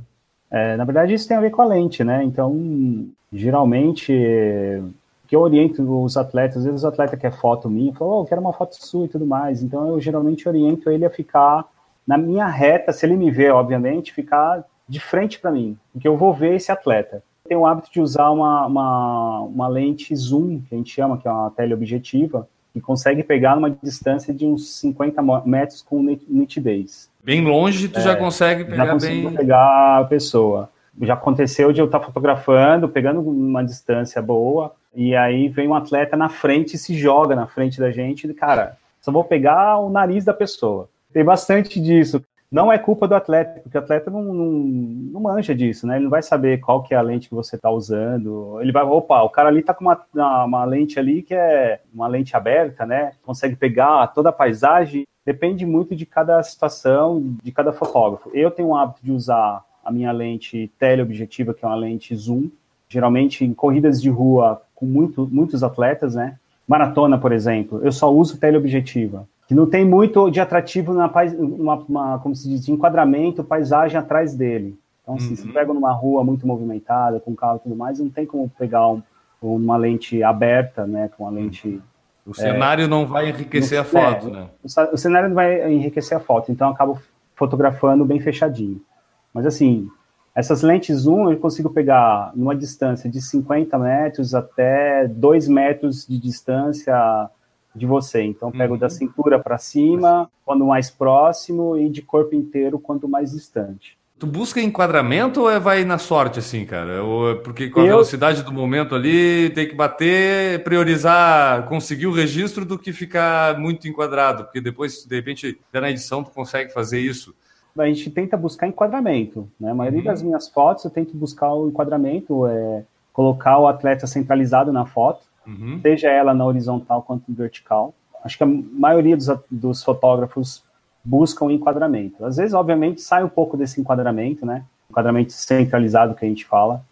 É, na verdade, isso tem a ver com a lente, né? Então, geralmente, que eu oriento os atletas, às vezes o atleta quer foto minha, fala, oh, eu quero uma foto sua e tudo mais. Então, eu geralmente oriento ele a ficar na minha reta, se ele me vê, obviamente, ficar de frente para mim, porque eu vou ver esse atleta. Tenho o hábito de usar uma, uma, uma lente zoom, que a gente chama, que é uma teleobjetiva, que consegue pegar numa distância de uns 50 mo- metros com nit- nitidez Bem longe, tu já consegue já pegar consigo bem. pegar a pessoa. Já aconteceu de eu estar fotografando, pegando uma distância boa, e aí vem um atleta na frente e se joga na frente da gente, e, cara, só vou pegar o nariz da pessoa. Tem bastante disso. Não é culpa do atleta, porque o atleta não, não, não manja disso, né? Ele não vai saber qual que é a lente que você está usando. Ele vai, opa, o cara ali tá com uma, uma, uma lente ali que é uma lente aberta, né? Consegue pegar toda a paisagem. Depende muito de cada situação, de cada fotógrafo. Eu tenho o hábito de usar a minha lente teleobjetiva, que é uma lente zoom, geralmente em corridas de rua com muito, muitos atletas, né? Maratona, por exemplo, eu só uso teleobjetiva. Que não tem muito de atrativo na uma, uma, como se diz, de enquadramento, paisagem atrás dele. Então, assim, uhum. se pega numa rua muito movimentada, com carro e tudo mais, não tem como pegar um, uma lente aberta, né, com uma lente... O cenário é, não vai enriquecer a foto, é, né? O, o cenário não vai enriquecer a foto, então eu acabo fotografando bem fechadinho. Mas, assim, essas lentes zoom eu consigo pegar numa distância de 50 metros até 2 metros de distância de você. Então, pego uhum. da cintura para cima, quando mais próximo, e de corpo inteiro, quanto mais distante. Tu busca enquadramento ou é vai na sorte, assim, cara? Ou é porque com a eu... velocidade do momento ali tem que bater, priorizar, conseguir o registro do que ficar muito enquadrado, porque depois, de repente, na edição tu consegue fazer isso. A gente tenta buscar enquadramento, né? A maioria uhum. das minhas fotos eu tento buscar o enquadramento, é, colocar o atleta centralizado na foto, uhum. seja ela na horizontal quanto vertical. Acho que a maioria dos, dos fotógrafos buscam enquadramento. Às vezes, obviamente, sai um pouco desse enquadramento, né? Enquadramento centralizado que a gente fala,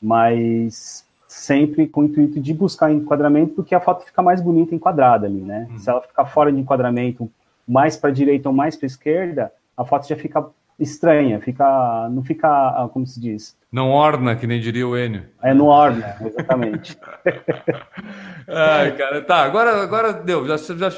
mas sempre com o intuito de buscar enquadramento, porque a foto fica mais bonita enquadrada ali, né? Uhum. Se ela ficar fora de enquadramento, mais para a direita ou mais para a esquerda, a foto já fica estranha, fica, não fica, ah, como se diz? Não orna, que nem diria o Enio. É, não orna, exatamente. (laughs) Ai, cara, tá, agora, agora deu, já, já,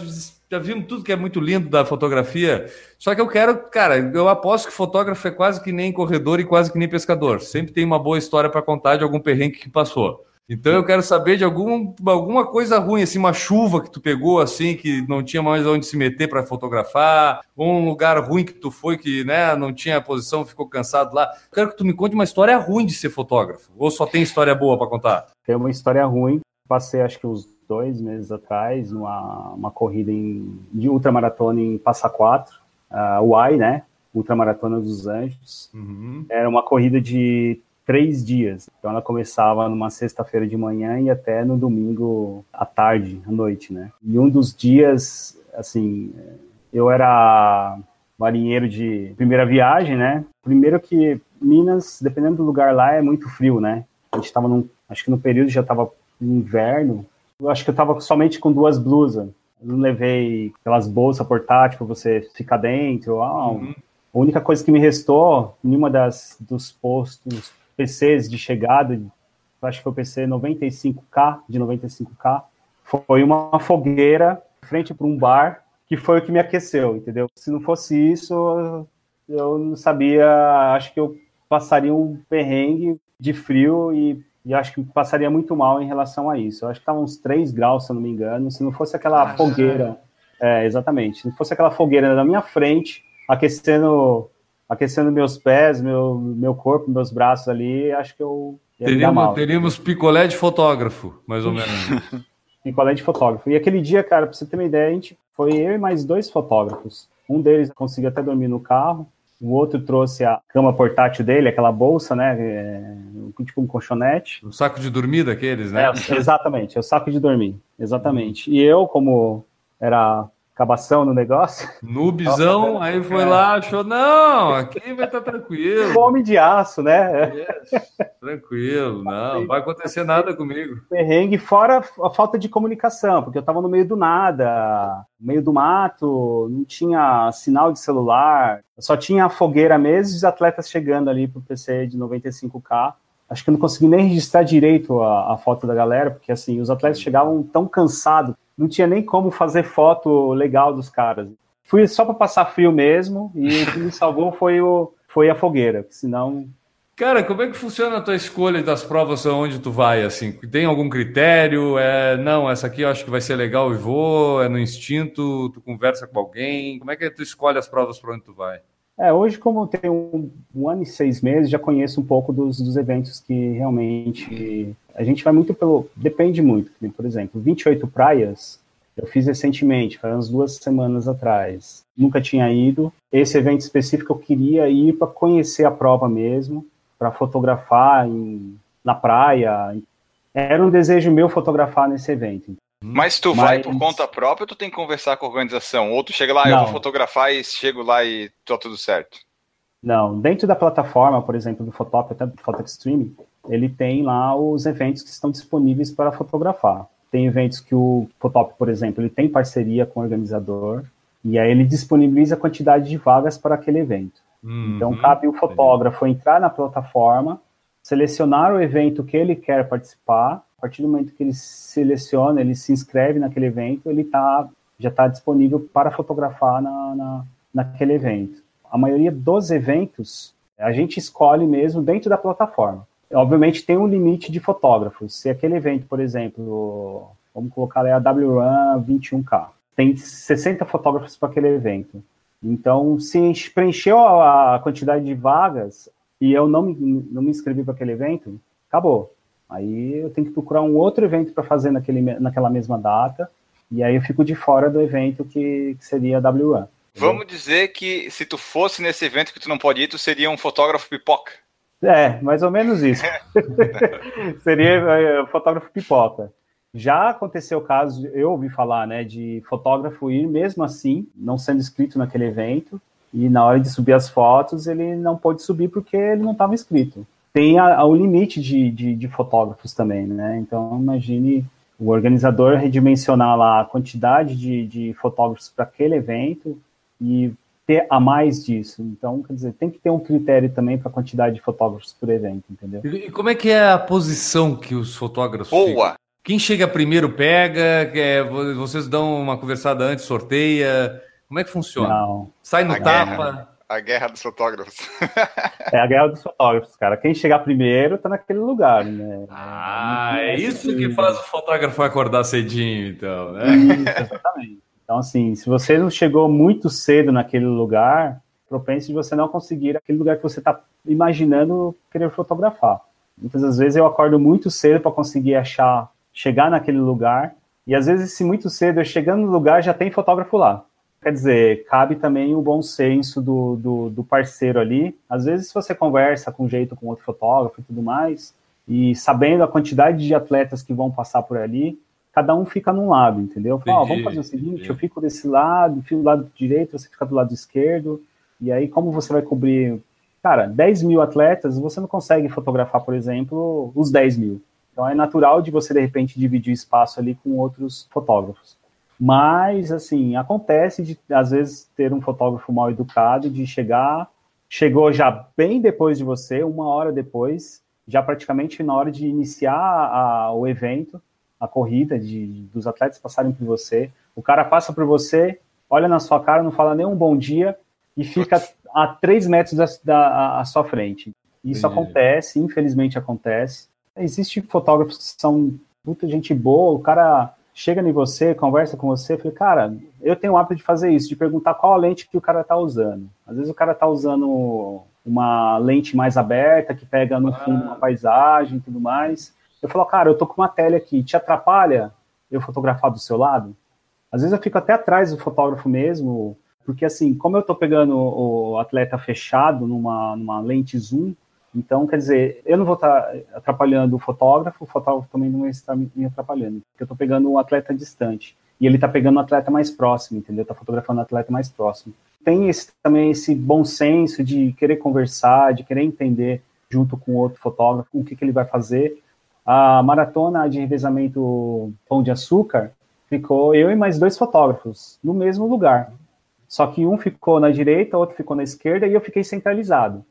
já vimos tudo que é muito lindo da fotografia, só que eu quero, cara, eu aposto que fotógrafo é quase que nem corredor e quase que nem pescador, sempre tem uma boa história para contar de algum perrengue que passou. Então eu quero saber de algum, alguma coisa ruim, assim, uma chuva que tu pegou, assim, que não tinha mais onde se meter para fotografar, ou um lugar ruim que tu foi que né, não tinha posição, ficou cansado lá. Eu quero que tu me conte uma história ruim de ser fotógrafo, ou só tem história boa para contar? Tem uma história ruim. Passei acho que uns dois meses atrás numa uma corrida em, de ultramaratona em Passa Quatro, uh, UAI, né? Ultramaratona dos Anjos. Uhum. Era uma corrida de três dias. Então ela começava numa sexta-feira de manhã e até no domingo à tarde, à noite, né? E um dos dias, assim, eu era marinheiro de primeira viagem, né? Primeiro que Minas, dependendo do lugar lá, é muito frio, né? A gente estava num, acho que no período já estava inverno. Eu acho que eu estava somente com duas blusas. Eu não levei aquelas bolsas portáteis para você ficar dentro. Ah, uhum. A única coisa que me restou em uma das dos postos PCs de chegada, acho que foi o PC 95K, de 95K, foi uma fogueira frente para um bar, que foi o que me aqueceu, entendeu? Se não fosse isso, eu não sabia, acho que eu passaria um perrengue de frio e, e acho que passaria muito mal em relação a isso. Eu acho que estava uns 3 graus, se eu não me engano, se não fosse aquela ah, fogueira, é, exatamente, se não fosse aquela fogueira na minha frente, aquecendo aquecendo meus pés, meu, meu corpo, meus braços ali, acho que eu. Teríamos, teríamos picolé de fotógrafo, mais ou menos. (laughs) picolé de fotógrafo. E aquele dia, cara, pra você ter uma ideia, a gente foi eu e mais dois fotógrafos. Um deles conseguiu até dormir no carro, o outro trouxe a cama portátil dele, aquela bolsa, né? É, tipo um colchonete. O saco de dormir daqueles, né? É, (laughs) exatamente, é o saco de dormir. Exatamente. E eu, como era cabação no negócio. Noobzão, aí foi é. lá, achou, não, aqui vai estar tá tranquilo. Homem de aço, né? Yes. Tranquilo, (laughs) não, não vai acontecer nada comigo. Perrengue, fora a falta de comunicação, porque eu estava no meio do nada, no meio do mato, não tinha sinal de celular, só tinha a fogueira mesmo e os atletas chegando ali pro PC de 95K acho que eu não consegui nem registrar direito a, a, foto da galera, porque assim, os atletas chegavam tão cansados não tinha nem como fazer foto legal dos caras. Fui só para passar frio mesmo e o que me salvou foi, o, foi a fogueira, senão Cara, como é que funciona a tua escolha das provas aonde tu vai, assim? Tem algum critério? É, não, essa aqui eu acho que vai ser legal e vou, é no instinto, tu conversa com alguém, como é que tu escolhe as provas para onde tu vai? É, hoje como tenho um, um, ano e seis meses, já conheço um pouco dos, dos eventos que realmente a gente vai muito pelo. Depende muito. Por exemplo, 28 praias, eu fiz recentemente, faz umas duas semanas atrás. Nunca tinha ido. Esse evento específico eu queria ir para conhecer a prova mesmo, para fotografar em, na praia. Era um desejo meu fotografar nesse evento. Mas tu Mas... vai por conta própria ou tu tem que conversar com a organização? Ou tu chega lá, Não. eu vou fotografar e chego lá e tá tudo certo? Não, dentro da plataforma, por exemplo, do Photop, até do Photo Extreme, ele tem lá os eventos que estão disponíveis para fotografar. Tem eventos que o Photop, por exemplo, ele tem parceria com o organizador. E aí ele disponibiliza a quantidade de vagas para aquele evento. Uhum, então cabe o fotógrafo entrar na plataforma, selecionar o evento que ele quer participar. A partir do momento que ele seleciona, ele se inscreve naquele evento, ele tá, já está disponível para fotografar na, na, naquele evento. A maioria dos eventos a gente escolhe mesmo dentro da plataforma. Obviamente tem um limite de fotógrafos. Se aquele evento, por exemplo, vamos colocar ali a WRAM 21K, tem 60 fotógrafos para aquele evento. Então, se preencheu a quantidade de vagas e eu não me, não me inscrevi para aquele evento, acabou. Aí eu tenho que procurar um outro evento para fazer naquele, naquela mesma data, e aí eu fico de fora do evento que, que seria a WRAM. Vamos dizer que se tu fosse nesse evento que tu não pode ir, tu seria um fotógrafo pipoca. É, mais ou menos isso. (laughs) seria é, fotógrafo pipoca. Já aconteceu o caso, eu ouvi falar, né, de fotógrafo ir mesmo assim, não sendo inscrito naquele evento, e na hora de subir as fotos ele não pôde subir porque ele não estava inscrito. Tem a, a, o limite de, de, de fotógrafos também, né? Então imagine o organizador redimensionar lá a quantidade de, de fotógrafos para aquele evento e ter a mais disso. Então, quer dizer, tem que ter um critério também para a quantidade de fotógrafos por evento, entendeu? E como é que é a posição que os fotógrafos Boa! Ficam? Quem chega primeiro pega, é, vocês dão uma conversada antes, sorteia. Como é que funciona? Não. Sai no a tapa. Guerra, a guerra dos fotógrafos. é a guerra dos fotógrafos, cara. Quem chegar primeiro tá naquele lugar, né? Ah, é, isso que faz o fotógrafo acordar cedinho, então, né? Isso, exatamente. Então, assim, se você não chegou muito cedo naquele lugar, propenso de você não conseguir aquele lugar que você está imaginando querer fotografar. Muitas das vezes eu acordo muito cedo para conseguir achar, chegar naquele lugar, e às vezes, se muito cedo eu chegando no lugar, já tem fotógrafo lá. Quer dizer, cabe também o bom senso do, do, do parceiro ali. Às vezes, se você conversa com jeito com outro fotógrafo e tudo mais, e sabendo a quantidade de atletas que vão passar por ali, cada um fica num lado, entendeu? Fala, vamos fazer o seguinte, entendi. eu fico desse lado, fico do lado direito, você fica do lado esquerdo, e aí como você vai cobrir, cara, 10 mil atletas, você não consegue fotografar, por exemplo, os 10 mil. Então é natural de você, de repente, dividir espaço ali com outros fotógrafos. Mas, assim, acontece de, às vezes, ter um fotógrafo mal educado, de chegar, chegou já bem depois de você, uma hora depois, já praticamente na hora de iniciar a, o evento, a corrida, de, dos atletas passarem por você. O cara passa por você, olha na sua cara, não fala nem um bom dia e fica a três metros da, da à sua frente. Isso Entendi. acontece, infelizmente acontece. Existem fotógrafos que são puta gente boa, o cara chega em você, conversa com você, fala, cara, eu tenho o hábito de fazer isso, de perguntar qual a lente que o cara tá usando. Às vezes o cara tá usando uma lente mais aberta, que pega no fundo uma paisagem e tudo mais. Eu falo, cara, eu tô com uma tele aqui, te atrapalha eu fotografar do seu lado? Às vezes eu fico até atrás do fotógrafo mesmo, porque assim, como eu tô pegando o atleta fechado numa, numa lente zoom, então, quer dizer, eu não vou estar atrapalhando o fotógrafo, o fotógrafo também não vai estar me atrapalhando, porque eu estou pegando um atleta distante. E ele está pegando um atleta mais próximo, entendeu? Está fotografando um atleta mais próximo. Tem esse, também esse bom senso de querer conversar, de querer entender junto com outro fotógrafo o que, que ele vai fazer, a maratona de revezamento Pão de Açúcar ficou eu e mais dois fotógrafos no mesmo lugar. Só que um ficou na direita, outro ficou na esquerda e eu fiquei centralizado.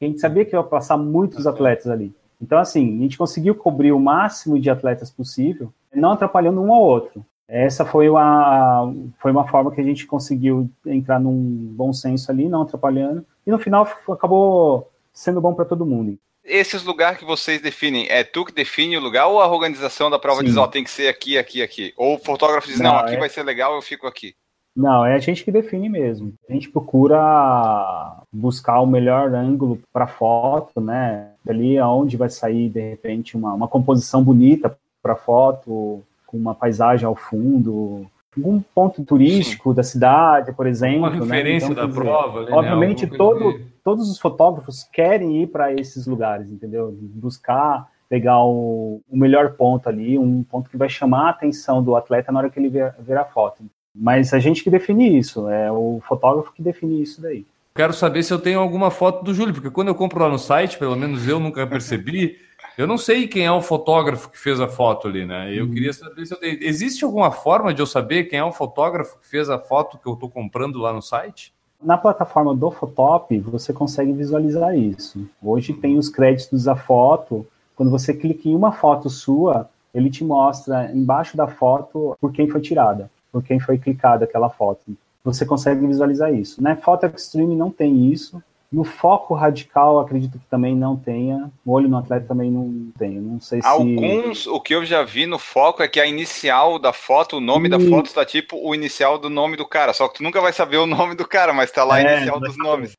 A gente sabia que ia passar muitos atletas ali. Então, assim, a gente conseguiu cobrir o máximo de atletas possível, não atrapalhando um ao outro. Essa foi uma, foi uma forma que a gente conseguiu entrar num bom senso ali, não atrapalhando. E no final acabou sendo bom para todo mundo esses lugares que vocês definem, é tu que define o lugar ou a organização da prova Sim. diz, ó, oh, tem que ser aqui, aqui, aqui? Ou o fotógrafo diz, não, não aqui é... vai ser legal, eu fico aqui? Não, é a gente que define mesmo. A gente procura buscar o melhor ângulo para foto, né? Ali aonde vai sair, de repente, uma, uma composição bonita para foto, com uma paisagem ao fundo, algum ponto turístico Sim. da cidade, por exemplo. Uma né? referência né? então, da dizer, prova. Ali, né? obviamente, né? todo, todos os fotógrafos querem ir para esses lugares, entendeu? Buscar pegar o, o, melhor ponto ali, um ponto que vai chamar a atenção do atleta na hora que ele ver, ver a foto. Mas a gente que define isso, é o fotógrafo que define isso daí. Quero saber se eu tenho alguma foto do Júlio, porque quando eu compro lá no site, pelo menos eu nunca percebi, Eu não sei quem é o fotógrafo que fez a foto ali, né? Eu uhum. queria saber se eu tenho... existe alguma forma de eu saber quem é o fotógrafo que fez a foto que eu estou comprando lá no site? Na plataforma do Photop, você consegue visualizar isso. Hoje tem os créditos da foto. Quando você clica em uma foto sua, ele te mostra embaixo da foto por quem foi tirada, por quem foi clicada aquela foto. Você consegue visualizar isso. Na Photo Extreme não tem isso. No foco radical, acredito que também não tenha. O olho no atleta também não tem. Não sei se. Alguns, o que eu já vi no foco é que a inicial da foto, o nome e... da foto está tipo o inicial do nome do cara. Só que tu nunca vai saber o nome do cara, mas está lá é, a inicial dos nomes.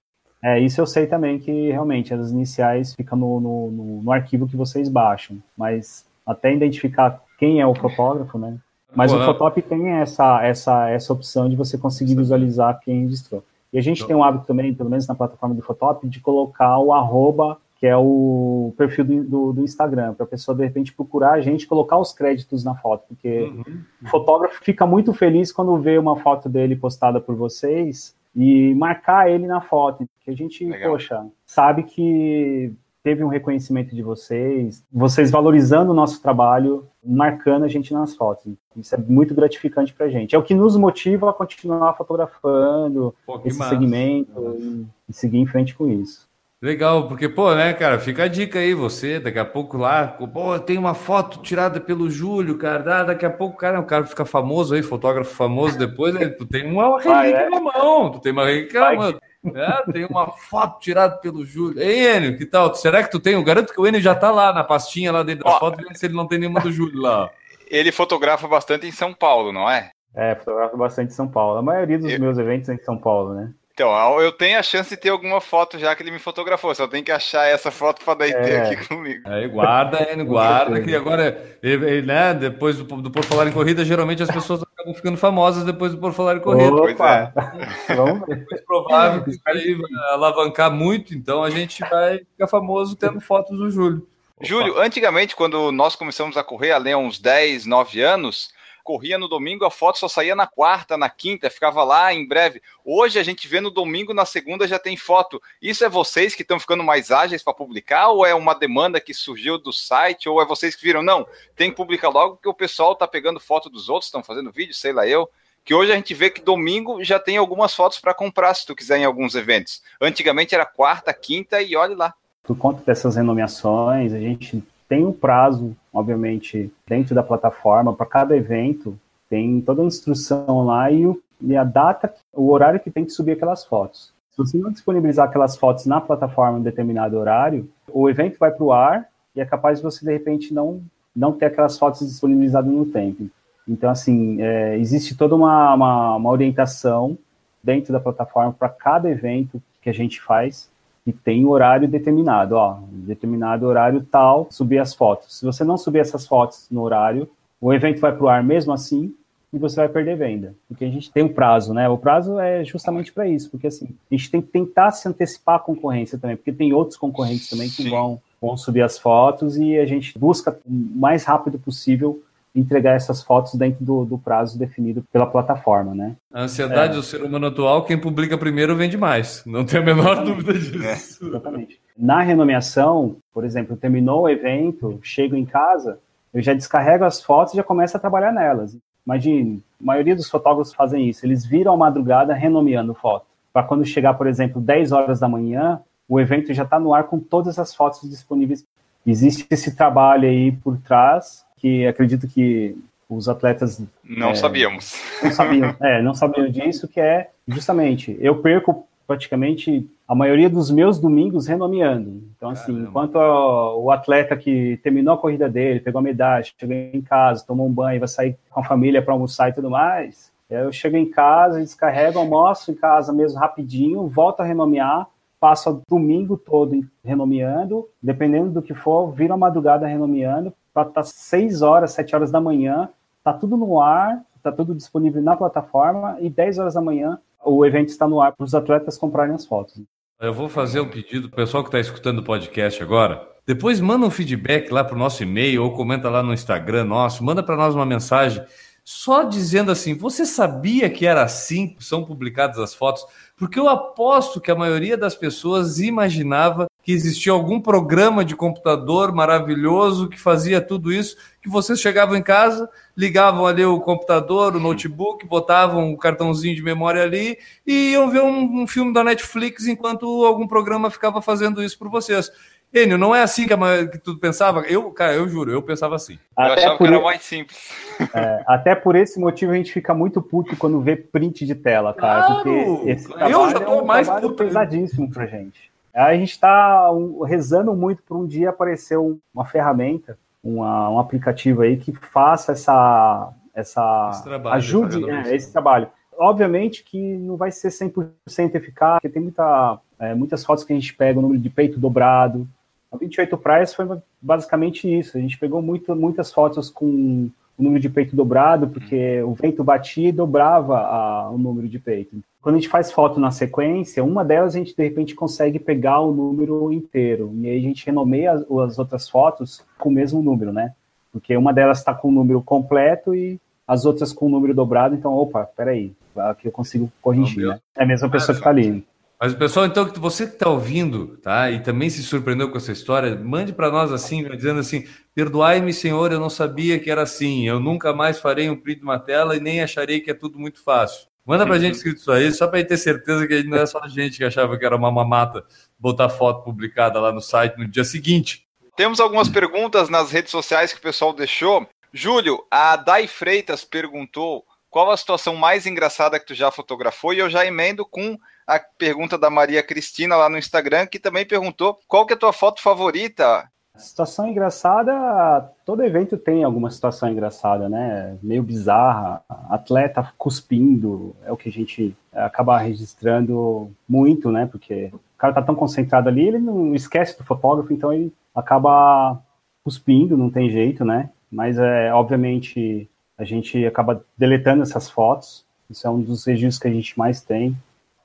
É, isso eu sei também que realmente as iniciais ficam no, no, no, no arquivo que vocês baixam. Mas até identificar quem é o fotógrafo, né? Mas Pô, o Photoshop tem essa, essa, essa opção de você conseguir visualizar quem registrou. E a gente então, tem um hábito também, pelo menos na plataforma do Photop, de colocar o arroba, que é o perfil do, do, do Instagram, para a pessoa de repente procurar a gente colocar os créditos na foto, porque uhum. o fotógrafo fica muito feliz quando vê uma foto dele postada por vocês e marcar ele na foto, porque a gente, Legal. poxa, sabe que teve um reconhecimento de vocês, vocês valorizando o nosso trabalho, marcando a gente nas fotos. Isso é muito gratificante para a gente. É o que nos motiva a continuar fotografando Pô, esse massa. segmento e, e seguir em frente com isso. Legal, porque, pô, né, cara, fica a dica aí, você, daqui a pouco lá, pô, tem uma foto tirada pelo Júlio, cara, daqui a pouco, cara, o cara fica famoso aí, fotógrafo famoso, depois né, tu tem uma relíquia é? na mão, tu tem uma relíquia na mão. É, tem uma foto tirada pelo Júlio. Ei, Enio, que tal? Será que tu tem? Eu garanto que o Enio já tá lá na pastinha lá dentro das fotos, se ele não tem nenhuma do Júlio lá. Ele fotografa bastante em São Paulo, não é? É, fotografa bastante em São Paulo. A maioria dos eu... meus eventos é em São Paulo, né? Então, eu tenho a chance de ter alguma foto já que ele me fotografou, só tem que achar essa foto para daí é. ter aqui comigo. Aí guarda, Enio, guarda, que agora, ele, né, depois do, do Por Falar em Corrida, geralmente as pessoas acabam ficando famosas depois do Por Falar em Corrida. Opa. Pois é. (laughs) Vamos ver. É provável que isso aí vai alavancar muito, então a gente vai ficar famoso tendo fotos do Júlio. Júlio, antigamente, quando nós começamos a correr, ali há uns 10, 9 anos, corria no domingo, a foto só saía na quarta, na quinta, ficava lá em breve. Hoje a gente vê no domingo, na segunda já tem foto. Isso é vocês que estão ficando mais ágeis para publicar, ou é uma demanda que surgiu do site, ou é vocês que viram, não, tem que publicar logo porque o pessoal está pegando foto dos outros, estão fazendo vídeo, sei lá eu. Que hoje a gente vê que domingo já tem algumas fotos para comprar, se tu quiser, em alguns eventos. Antigamente era quarta, quinta e olhe lá. Por conta dessas renomeações, a gente tem um prazo, obviamente, dentro da plataforma para cada evento, tem toda a instrução lá e, o, e a data, o horário que tem que subir aquelas fotos. Se você não disponibilizar aquelas fotos na plataforma em determinado horário, o evento vai para o ar e é capaz de você, de repente, não, não ter aquelas fotos disponibilizadas no tempo. Então, assim, é, existe toda uma, uma, uma orientação dentro da plataforma para cada evento que a gente faz e tem horário determinado, ó, determinado horário tal, subir as fotos. Se você não subir essas fotos no horário, o evento vai para o ar mesmo assim e você vai perder venda, porque a gente tem um prazo, né? O prazo é justamente para isso, porque assim, a gente tem que tentar se antecipar à concorrência também, porque tem outros concorrentes também que vão, vão subir as fotos e a gente busca o mais rápido possível entregar essas fotos dentro do, do prazo definido pela plataforma, né? A ansiedade é. do ser humano atual, quem publica primeiro vende mais. Não tem a menor (laughs) dúvida disso. É. Exatamente. Na renomeação, por exemplo, terminou o evento, chego em casa, eu já descarrego as fotos e já começo a trabalhar nelas. Imagine, a maioria dos fotógrafos fazem isso, eles viram a madrugada renomeando foto. Para quando chegar, por exemplo, 10 horas da manhã, o evento já está no ar com todas as fotos disponíveis. Existe esse trabalho aí por trás que acredito que os atletas não é, sabíamos. Não sabiam, é, não sabiam disso, que é justamente eu perco praticamente a maioria dos meus domingos renomeando. Então, assim, Caramba. enquanto a, o atleta que terminou a corrida dele, pegou a medalha, chegou em casa, tomou um banho, vai sair com a família para almoçar e tudo mais, eu chego em casa, descarrego, almoço em casa mesmo rapidinho, volto a renomear, passo o domingo todo renomeando, dependendo do que for, viro a madrugada renomeando, para estar 6 horas, 7 horas da manhã, tá tudo no ar, tá tudo disponível na plataforma e 10 horas da manhã o evento está no ar para os atletas comprarem as fotos. Eu vou fazer um pedido para o pessoal que está escutando o podcast agora. Depois manda um feedback lá para o nosso e-mail ou comenta lá no Instagram nosso, manda para nós uma mensagem só dizendo assim: você sabia que era assim que são publicadas as fotos? Porque eu aposto que a maioria das pessoas imaginava que existia algum programa de computador maravilhoso que fazia tudo isso, que vocês chegavam em casa, ligavam ali o computador, o notebook, botavam o cartãozinho de memória ali e iam ver um, um filme da Netflix enquanto algum programa ficava fazendo isso por vocês. Enio, não é assim que, a, que tu pensava? Eu, cara, eu juro, eu pensava assim. Até eu achava que era mais simples. É, até por esse motivo a gente fica muito puto quando vê print de tela, cara. Claro, porque esse eu já tô é um mais puto. pesadíssimo pra gente. A gente está rezando muito por um dia aparecer uma ferramenta, uma, um aplicativo aí que faça essa, essa esse trabalho, ajude é, esse trabalho. Obviamente que não vai ser 100% eficaz, porque tem muita, é, muitas fotos que a gente pega o número de peito dobrado, a 28 praias foi basicamente isso. A gente pegou muito, muitas fotos com o número de peito dobrado, porque o vento batia e dobrava a, o número de peito. Quando a gente faz foto na sequência, uma delas a gente de repente consegue pegar o número inteiro. E aí a gente renomeia as, as outras fotos com o mesmo número, né? Porque uma delas está com o número completo e as outras com o número dobrado. Então, opa, peraí, aqui eu consigo corrigir. Né? É a mesma pessoa que está ali. Mas o pessoal, então, que você que está ouvindo, tá? E também se surpreendeu com essa história, mande para nós assim, dizendo assim: perdoai-me, Senhor, eu não sabia que era assim. Eu nunca mais farei um print de uma tela e nem acharei que é tudo muito fácil. Manda para a gente escrito isso aí, só para ter certeza que não é só a gente que achava que era uma mamata botar foto publicada lá no site no dia seguinte. Temos algumas perguntas nas redes sociais que o pessoal deixou. Júlio, a Dai Freitas perguntou qual a situação mais engraçada que tu já fotografou e eu já emendo com a pergunta da Maria Cristina lá no Instagram, que também perguntou qual que é a tua foto favorita? Situação engraçada, todo evento tem alguma situação engraçada, né? Meio bizarra, atleta cuspindo, é o que a gente acaba registrando muito, né? Porque o cara tá tão concentrado ali, ele não esquece do fotógrafo, então ele acaba cuspindo, não tem jeito, né? Mas é obviamente a gente acaba deletando essas fotos. Isso é um dos registros que a gente mais tem.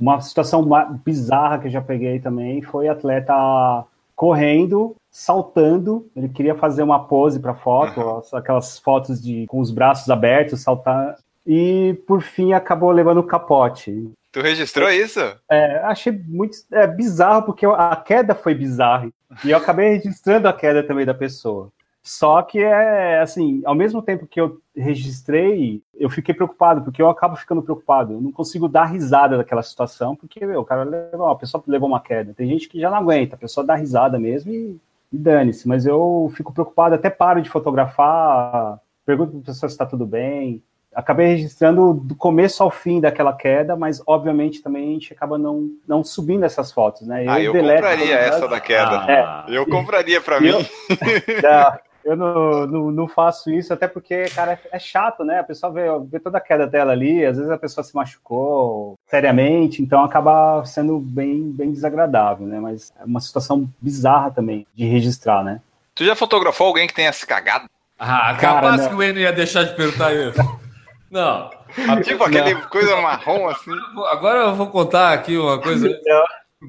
Uma situação bizarra que eu já peguei também foi atleta correndo, saltando. Ele queria fazer uma pose para foto, uhum. aquelas fotos de com os braços abertos, saltar. E por fim acabou levando o capote. Tu registrou isso? É, achei muito é, bizarro, porque a queda foi bizarra. E eu acabei registrando a queda também da pessoa. Só que é assim, ao mesmo tempo que eu registrei, eu fiquei preocupado, porque eu acabo ficando preocupado. Eu não consigo dar risada daquela situação, porque meu, o cara levou, a pessoa levou uma queda. Tem gente que já não aguenta, a pessoa dá risada mesmo e, e dane-se. Mas eu fico preocupado, até paro de fotografar, pergunto para a pessoa se está tudo bem. Acabei registrando do começo ao fim daquela queda, mas obviamente também a gente acaba não, não subindo essas fotos, né? Eu ah, eu compraria essa da queda. Ah, é. Eu compraria para mim. (laughs) Eu, Eu não, não, não, faço isso, até porque, cara, é chato, né? A pessoa vê, vê toda a queda dela ali, às vezes a pessoa se machucou seriamente, então acaba sendo bem, bem desagradável, né? Mas é uma situação bizarra também de registrar, né? Tu já fotografou alguém que tenha se cagado? Ah, capaz cara, que o Enio ia deixar de perguntar isso. (laughs) não. Tipo aquele não. coisa marrom assim. Agora eu vou contar aqui uma coisa.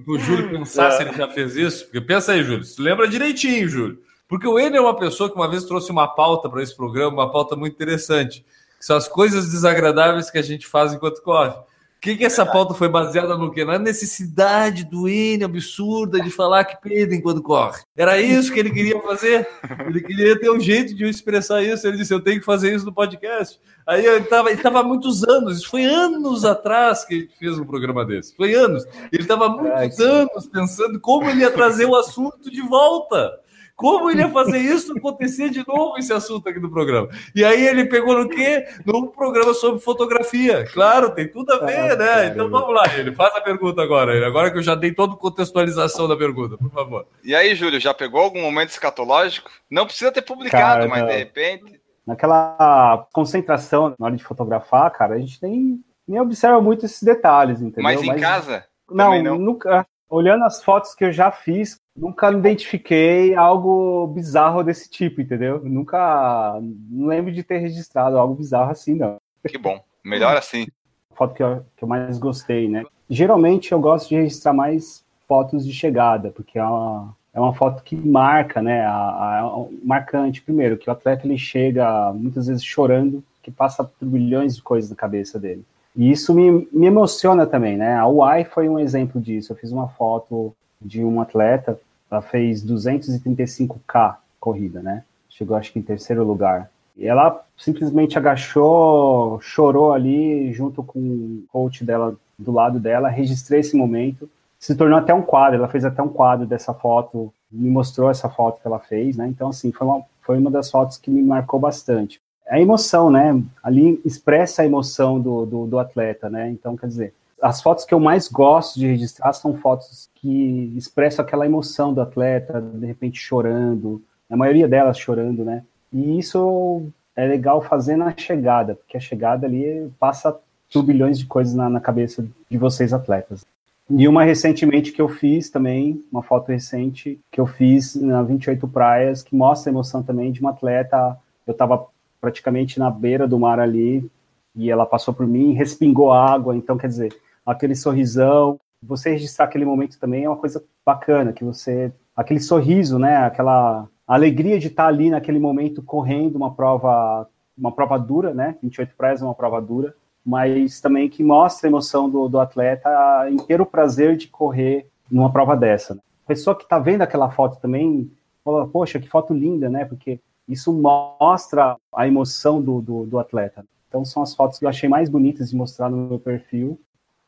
O Júlio pensar se ele já fez isso. Porque pensa aí, Júlio. Se lembra direitinho, Júlio. Porque o Enio é uma pessoa que uma vez trouxe uma pauta para esse programa, uma pauta muito interessante, que são as coisas desagradáveis que a gente faz enquanto corre. O que, que essa pauta foi baseada no quê? Na necessidade do Enio absurda de falar que peida enquanto corre. Era isso que ele queria fazer. Ele queria ter um jeito de expressar isso. Ele disse: Eu tenho que fazer isso no podcast. Aí ele estava há muitos anos, isso foi anos atrás que ele fez um programa desse. Foi anos. Ele estava há muitos anos pensando como ele ia trazer o assunto de volta. Como ele ia (laughs) fazer isso acontecer de novo esse assunto aqui do programa? E aí ele pegou no quê? Num programa sobre fotografia. Claro, tem tudo a ver, ah, né? Então vamos lá, ele faz a pergunta agora. Agora que eu já dei toda a contextualização da pergunta, por favor. E aí, Júlio, já pegou algum momento escatológico? Não precisa ter publicado, cara, mas de repente. Naquela concentração na hora de fotografar, cara, a gente nem, nem observa muito esses detalhes, entendeu? Mas em mas... casa? Não, não, nunca. Olhando as fotos que eu já fiz, nunca identifiquei algo bizarro desse tipo, entendeu? Nunca. Não lembro de ter registrado algo bizarro assim, não. Que bom. Melhor assim. A foto que eu, que eu mais gostei, né? Geralmente eu gosto de registrar mais fotos de chegada, porque é uma, é uma foto que marca, né? A, a, marcante, primeiro, que o atleta ele chega muitas vezes chorando, que passa por bilhões de coisas na cabeça dele. E isso me, me emociona também, né? A UAI foi um exemplo disso. Eu fiz uma foto de um atleta, ela fez 235k corrida, né? Chegou acho que em terceiro lugar. E ela simplesmente agachou, chorou ali junto com o coach dela do lado dela, registrei esse momento. Se tornou até um quadro, ela fez até um quadro dessa foto, me mostrou essa foto que ela fez, né? Então, assim, foi uma, foi uma das fotos que me marcou bastante. A emoção, né? Ali expressa a emoção do, do, do atleta, né? Então, quer dizer, as fotos que eu mais gosto de registrar são fotos que expressam aquela emoção do atleta, de repente chorando, a maioria delas chorando, né? E isso é legal fazer na chegada, porque a chegada ali passa turbilhões de coisas na, na cabeça de vocês atletas. E uma recentemente que eu fiz também, uma foto recente que eu fiz na 28 Praias, que mostra a emoção também de uma atleta. Eu estava praticamente na beira do mar ali e ela passou por mim, respingou água. Então, quer dizer, aquele sorrisão, você registrar aquele momento também é uma coisa bacana, que você. aquele sorriso, né? Aquela alegria de estar ali naquele momento correndo uma prova, uma prova dura, né? 28 praias é uma prova dura, mas também que mostra a emoção do, do atleta em ter o prazer de correr numa prova dessa. Né? A pessoa que está vendo aquela foto também fala, poxa, que foto linda, né? Porque isso mostra a emoção do, do, do atleta. Então são as fotos que eu achei mais bonitas de mostrar no meu perfil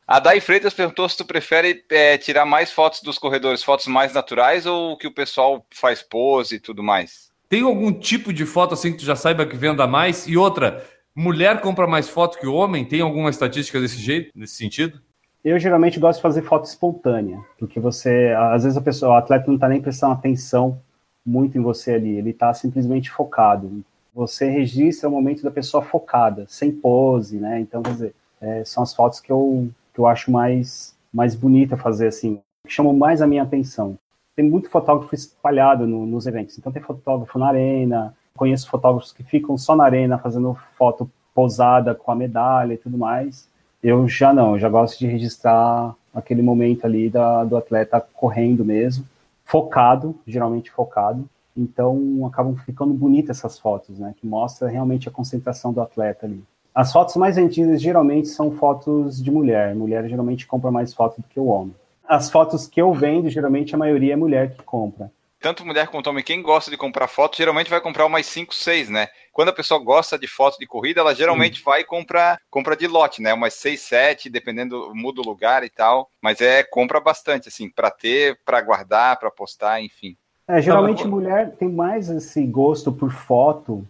a Dai Freitas perguntou se tu prefere é, tirar mais fotos dos corredores, fotos mais naturais ou que o pessoal faz pose e tudo mais? Tem algum tipo de foto assim que tu já saiba que venda mais? E outra, mulher compra mais foto que homem? Tem alguma estatística desse jeito, nesse sentido? Eu geralmente gosto de fazer foto espontânea, porque você, às vezes a pessoa, o atleta não está nem prestando atenção muito em você ali, ele está simplesmente focado. Você registra o momento da pessoa focada, sem pose, né? Então, quer dizer, é, são as fotos que eu que eu acho mais, mais bonita fazer assim, que chamam mais a minha atenção. Tem muito fotógrafo espalhado no, nos eventos, então tem fotógrafo na arena, conheço fotógrafos que ficam só na arena fazendo foto posada com a medalha e tudo mais. Eu já não, eu já gosto de registrar aquele momento ali da, do atleta correndo mesmo, focado, geralmente focado. Então acabam ficando bonitas essas fotos, né? Que mostra realmente a concentração do atleta ali. As fotos mais vendidas geralmente são fotos de mulher. Mulher geralmente compra mais fotos do que o homem. As fotos que eu vendo, geralmente a maioria é mulher que compra. Tanto mulher quanto homem, quem gosta de comprar foto, geralmente vai comprar umas 5, 6, né? Quando a pessoa gosta de foto de corrida, ela geralmente Sim. vai comprar compra de lote, né? Umas 6, 7, dependendo, muda o lugar e tal. Mas é compra bastante, assim, para ter, para guardar, para postar, enfim. É, geralmente mulher tem mais esse gosto por foto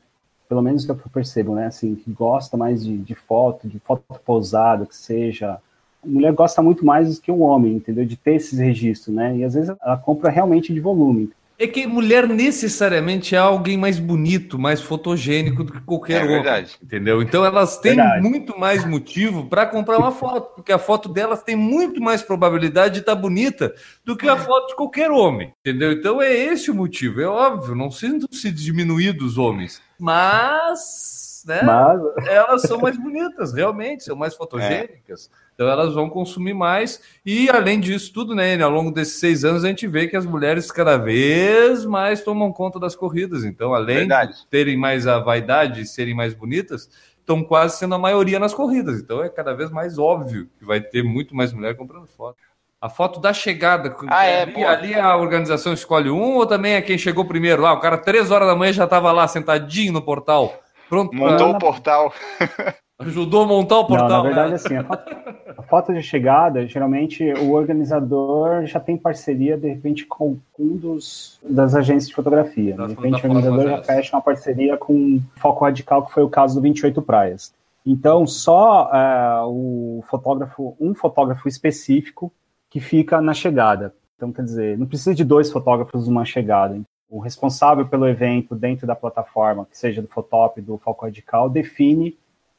pelo menos que eu percebo, né? Assim, que gosta mais de, de foto, de foto pousada, que seja. A mulher gosta muito mais do que o homem, entendeu? De ter esses registros, né? E às vezes ela compra realmente de volume. É que mulher necessariamente é alguém mais bonito, mais fotogênico do que qualquer é homem. Verdade. Entendeu? Então elas têm verdade. muito mais motivo para comprar uma foto, porque a foto delas tem muito mais probabilidade de estar tá bonita do que a foto de qualquer homem. Entendeu? Então é esse o motivo. É óbvio, não sinto-se diminuir dos homens. Mas, né, Mas... elas são mais bonitas, realmente, são mais fotogênicas. É. Então elas vão consumir mais. E além disso tudo, né, ao longo desses seis anos, a gente vê que as mulheres cada vez mais tomam conta das corridas. Então, além Verdade. de terem mais a vaidade e serem mais bonitas, estão quase sendo a maioria nas corridas. Então é cada vez mais óbvio que vai ter muito mais mulher comprando foto. A foto da chegada. Ah, é, ali, ali, a organização escolhe um ou também é quem chegou primeiro lá? O cara, três horas da manhã, já estava lá sentadinho no portal. Pronto. Montou pra... o portal. (laughs) Ajudou a montar o portal. Não, na verdade, né? assim, a foto, a foto, de chegada, geralmente o organizador já tem parceria, de repente, com um dos das agências de fotografia. de repente, o organizador já fecha uma parceria com Foco Radical, que foi o caso do 28 Praias. Então, só uh, o fotógrafo, um fotógrafo específico que fica na chegada. Então, quer dizer, não precisa de dois fotógrafos numa chegada. O responsável pelo evento dentro da plataforma, que seja do Fotop, do Foco Radical, define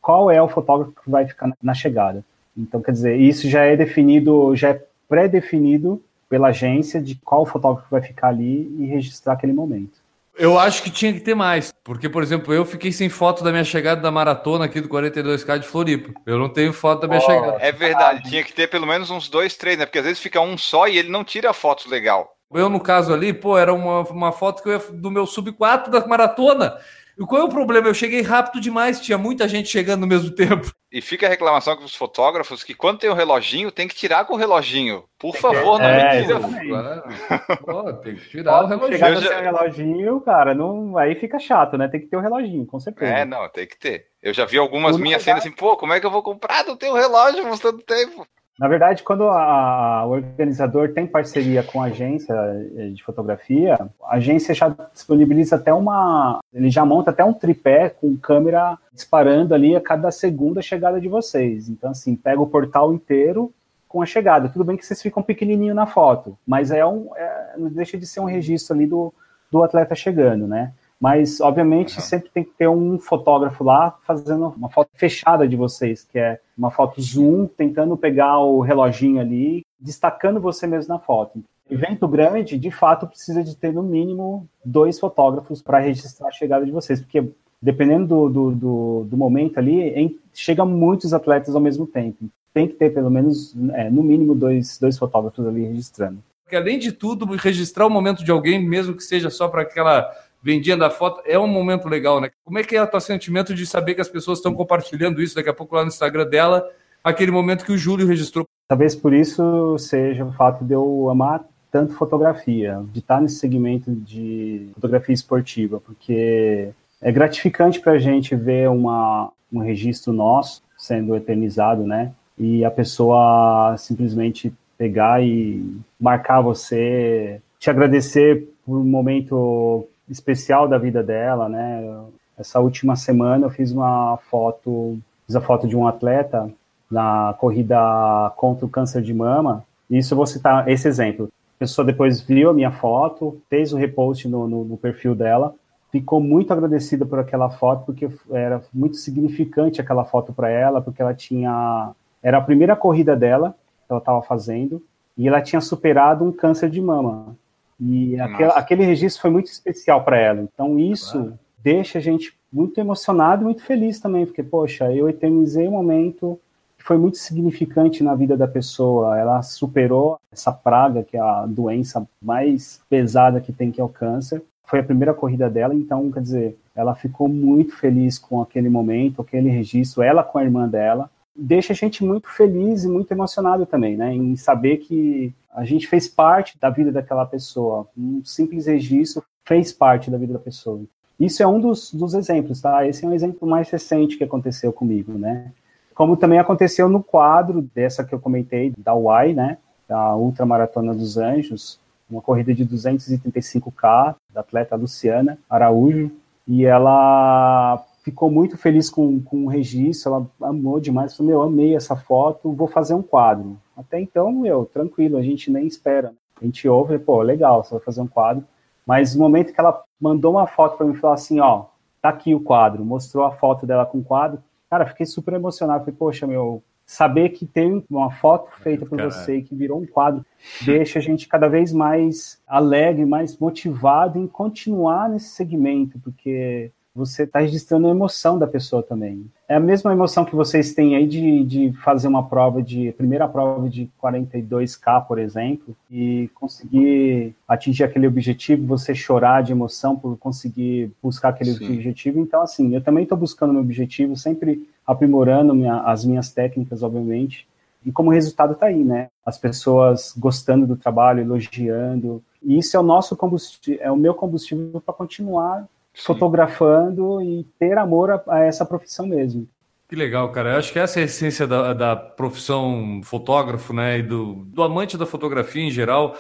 qual é o fotógrafo que vai ficar na chegada. Então, quer dizer, isso já é definido, já é pré-definido pela agência de qual fotógrafo vai ficar ali e registrar aquele momento. Eu acho que tinha que ter mais, porque, por exemplo, eu fiquei sem foto da minha chegada da maratona aqui do 42K de Floripa. Eu não tenho foto da minha oh, chegada. É verdade, tinha que ter pelo menos uns dois, três, né? Porque às vezes fica um só e ele não tira fotos legal. Eu, no caso ali, pô, era uma, uma foto que eu ia, do meu sub 4 da maratona. E qual é o problema? Eu cheguei rápido demais, tinha muita gente chegando no mesmo tempo. E fica a reclamação com os fotógrafos que quando tem o reloginho, tem que tirar com o reloginho. Por favor, não É, me tira. exatamente. Pô, tem que tirar o Pode relógio. chegar Eu com já- seu reloginho, cara, não, aí fica chato, né? Tem que ter o reloginho, com certeza. É, não, tem que ter. Eu já vi algumas O minhas cenas assim, pô, como é que eu vou comprar? Não tenho relógio mostrando tempo. Na verdade, quando a- o organizador tem parceria com a agência eh, de fotografia, a agência já disponibiliza até uma. Ele já monta até um tripé com câmera disparando ali a cada segunda chegada de vocês. Então, assim, pega o portal inteiro com a chegada. Tudo bem que vocês ficam pequenininho na foto, mas é um, é- não deixa de ser um registro ali do, do atleta chegando, né? Mas, obviamente, Uhum. sempre tem que ter um fotógrafo lá fazendo uma foto fechada de vocês, que é uma foto zoom, tentando pegar o reloginho ali, destacando você mesmo na foto. Evento grande, de fato, precisa de ter no mínimo dois fotógrafos para registrar a chegada de vocês, porque dependendo do, do, do, do momento ali, em, chega muitos atletas ao mesmo tempo. Tem que ter pelo menos, é, no mínimo, dois, dois fotógrafos ali registrando. Porque além de tudo, registrar o momento de alguém, mesmo que seja só para aquela vendinha da foto, é um momento legal, né? Como é que é o teu sentimento de saber que as pessoas estão compartilhando isso daqui a pouco lá no Instagram dela, aquele momento que o Júlio registrou? Talvez por isso seja o fato de eu amar tanto fotografia, de estar nesse segmento de fotografia esportiva, porque é gratificante para a gente ver uma, um registro nosso sendo eternizado, né? E a pessoa simplesmente pegar e marcar você, te agradecer por um momento especial da vida dela, né? Essa última semana eu fiz uma foto, fiz a foto de um atleta na corrida contra o câncer de mama. Isso eu vou citar esse exemplo. A pessoa depois viu a minha foto, fez o repost no, no, no perfil dela, ficou muito agradecida por aquela foto, porque era muito significante aquela foto para ela, porque ela tinha. Era a primeira corrida dela que ela estava fazendo, e ela tinha superado um câncer de mama. E aquela, aquele registro foi muito especial para ela. Então, isso Claro. deixa a gente muito emocionado e muito feliz também, porque, poxa, eu eternizei um momento que foi muito significante na vida da pessoa. Ela superou essa praga, que é a doença mais pesada que tem, que é o câncer. Foi a primeira corrida dela, então, quer dizer, ela ficou muito feliz com aquele momento, aquele registro, ela com a irmã dela. Deixa a gente muito feliz e muito emocionado também, né? Em saber que a gente fez parte da vida daquela pessoa. Um simples registro fez parte da vida da pessoa. Isso é um dos, dos exemplos, tá? Esse é um exemplo mais recente que aconteceu comigo, né? Como também aconteceu no quadro dessa que eu comentei, da UAI, né? Da Ultramaratona dos Anjos, uma corrida de 235K, da atleta Luciana Araújo, e ela ficou muito feliz com, com o registro, ela amou demais, falou, meu, amei essa foto, vou fazer um quadro. Até então, meu, tranquilo, a gente nem espera. A gente ouve, pô, legal, você vai fazer um quadro. Mas no momento que ela mandou uma foto para mim e falou assim, ó, tá aqui o quadro, mostrou a foto dela com o quadro, cara, fiquei super emocionado, falei, poxa, meu, saber que tem uma foto feita por Caralho. você, que virou um quadro, deixa a gente cada vez mais alegre, mais motivado em continuar nesse segmento, porque você está registrando a emoção da pessoa também. É a mesma emoção que vocês têm aí de, de fazer uma prova de, primeira prova de 42K, por exemplo, e conseguir atingir aquele objetivo, você chorar de emoção por conseguir buscar aquele Sim. objetivo. Então, assim, eu também estou buscando meu objetivo, sempre aprimorando minha- as minhas técnicas, obviamente. E como resultado está aí, né? As pessoas gostando do trabalho, elogiando. E isso é o nosso combustível, é o meu combustível para continuar Sim. fotografando e ter amor a, a essa profissão mesmo. Que legal, cara. Eu acho que essa é a essência da, da profissão fotógrafo, né? E do, do amante da fotografia em geral.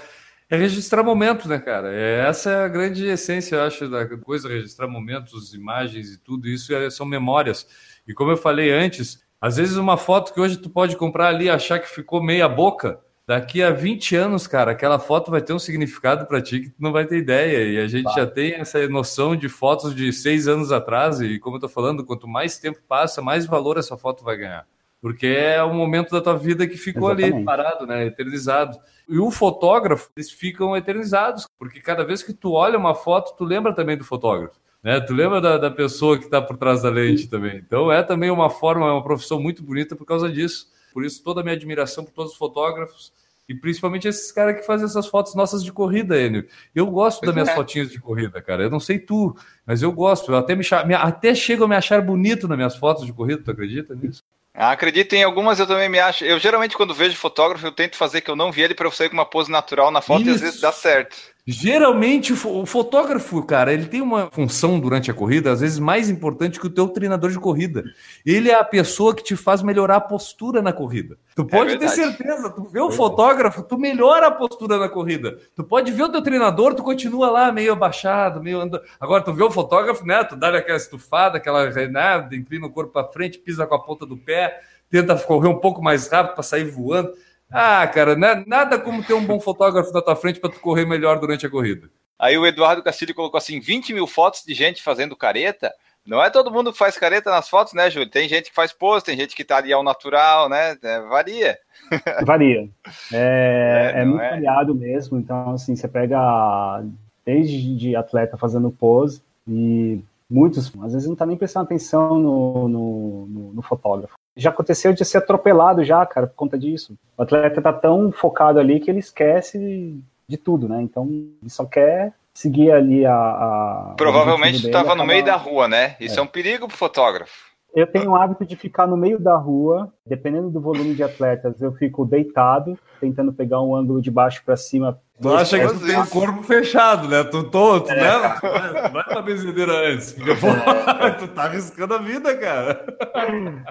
É registrar momentos, né, cara? É, essa é a grande essência, eu acho, da coisa, registrar momentos, imagens e tudo isso é- são memórias. E como eu falei antes, às vezes uma foto que hoje tu pode comprar ali e achar que ficou meia boca, daqui a 20 anos, cara, aquela foto vai ter um significado para ti que tu não vai ter ideia. E a gente já tem essa noção de fotos de seis anos atrás, e como eu tô falando, quanto mais tempo passa, mais valor essa foto vai ganhar. Porque é o momento da tua vida que ficou ali Exatamente. parado, né? Eternizado. E o fotógrafo, eles ficam eternizados, porque cada vez que tu olha uma foto, tu lembra também do fotógrafo. Né? Tu lembra da, da pessoa que está por trás da lente também. Então é também uma forma, é uma profissão muito bonita por causa disso. Por isso, toda a minha admiração por todos os fotógrafos E principalmente esses caras que fazem essas fotos nossas de corrida, Enio. Eu gosto Pois das minhas é. fotinhas de corrida, cara. Eu não sei tu, mas eu gosto. Eu até, me, me- até chego a me achar bonito nas minhas fotos de corrida, tu acredita nisso? Ah, acredito, em algumas eu também me acho. Eu geralmente, quando vejo fotógrafo, eu tento fazer que eu não vi ele pra eu sair com uma pose natural na foto e às Isso. vezes dá certo. Geralmente, o fo- o fotógrafo, cara, ele tem uma função durante a corrida, às vezes mais importante que o teu treinador de corrida. Ele é a pessoa que te faz melhorar a postura na corrida. Tu pode ter É verdade. certeza, tu vê o fotógrafo, tu melhora a postura na corrida. Tu pode ver o teu treinador, tu continua lá meio abaixado, meio andando. Agora, tu vê o fotógrafo, né? Tu dá aquela estufada, aquela, né? Inclina o corpo para frente, pisa com a ponta do pé, tenta correr um pouco mais rápido para sair voando. Ah, cara, né? nada como ter um bom fotógrafo na tua frente para tu correr melhor durante a corrida. Aí o Eduardo Castilho colocou assim: 20 mil fotos de gente fazendo careta. Não é todo mundo que faz careta nas fotos, né, Júlio? Tem gente que faz pose, tem gente que tá ali ao natural, né? É, varia. (laughs) Varia. É, É, é muito é? variado mesmo. Então, assim, você pega desde de atleta fazendo pose e muitos, às vezes, não tá nem prestando atenção no, no, no- no fotógrafo. Já aconteceu de ser atropelado já, cara, por conta disso. O atleta tá tão focado ali que ele esquece de tudo, né? Então, ele só quer seguir ali a. a Provavelmente tu tava no meio da rua, né? Isso é, um perigo pro fotógrafo. eu tenho o hábito de ficar no meio da rua, dependendo do volume de atletas, eu fico deitado, tentando pegar um ângulo de baixo para cima. Tu acha que tu tem o corpo fechado, né? Tu, tô, tu, né? tu vai, tu vai pra benzedeira antes. Porque, pô, (laughs) tu tá arriscando a vida, cara.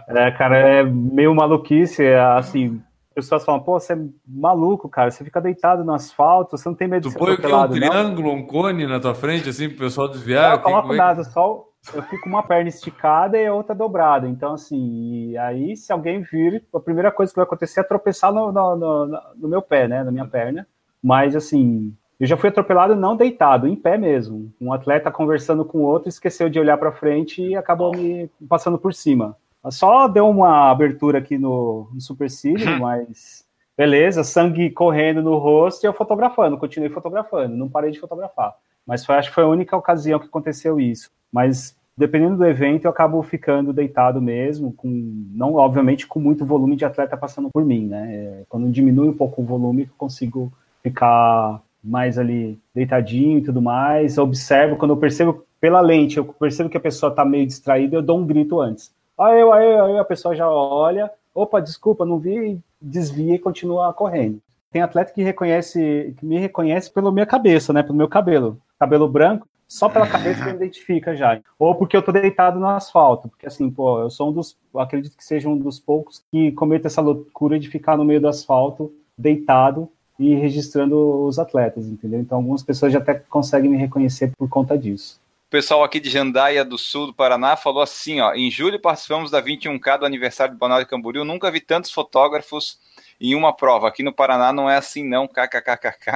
É, cara, é meio maluquice, é, assim. Pessoas falam, pô, você é maluco, cara. Você fica deitado no asfalto, você não tem medo Tu de ser põe o quê? Um atropelado, não? triângulo, um cone na tua frente, assim, pro pessoal desviar? Não, eu coloco é que- nada, só eu fico com uma perna esticada e a outra dobrada. Então, assim, e aí se alguém vir, a primeira coisa que vai acontecer é tropeçar no, no, no- no meu pé, né? Na minha perna. Mas, assim, eu já fui atropelado não deitado, em pé mesmo. Um atleta conversando com o outro, esqueceu de olhar para frente e acabou me passando por cima. Só deu uma abertura aqui no, no supercílio, mas beleza, sangue correndo no rosto e eu fotografando, continuei fotografando, não parei de fotografar. Mas foi, acho que foi a única ocasião que aconteceu isso. Mas dependendo do evento, eu acabo ficando deitado mesmo, com não obviamente com muito volume de atleta passando por mim, né? É, Quando diminui um pouco o volume, eu consigo ficar mais ali deitadinho e tudo mais. Eu observo, quando eu percebo pela lente, eu percebo que a pessoa está meio distraída, eu dou um grito antes. Aí, aí, aí a pessoa já olha, opa, desculpa, não vi, desvia e continua correndo. Tem atleta que reconhece, que me reconhece pela minha cabeça, né? Pelo meu cabelo. Cabelo branco, só pela cabeça me identifica já. Ou porque eu tô deitado no asfalto. Porque assim, pô, eu sou um dos. acredito que seja um dos poucos que cometa essa loucura de ficar no meio do asfalto, deitado e registrando os atletas, entendeu? Então algumas pessoas já até conseguem me reconhecer por conta disso. O pessoal aqui de Jandaia do Sul do Paraná falou assim, ó, em julho participamos da 21K do aniversário de Balneário Camboriú, nunca vi tantos fotógrafos em uma prova. Aqui no Paraná não é assim não, kkkk.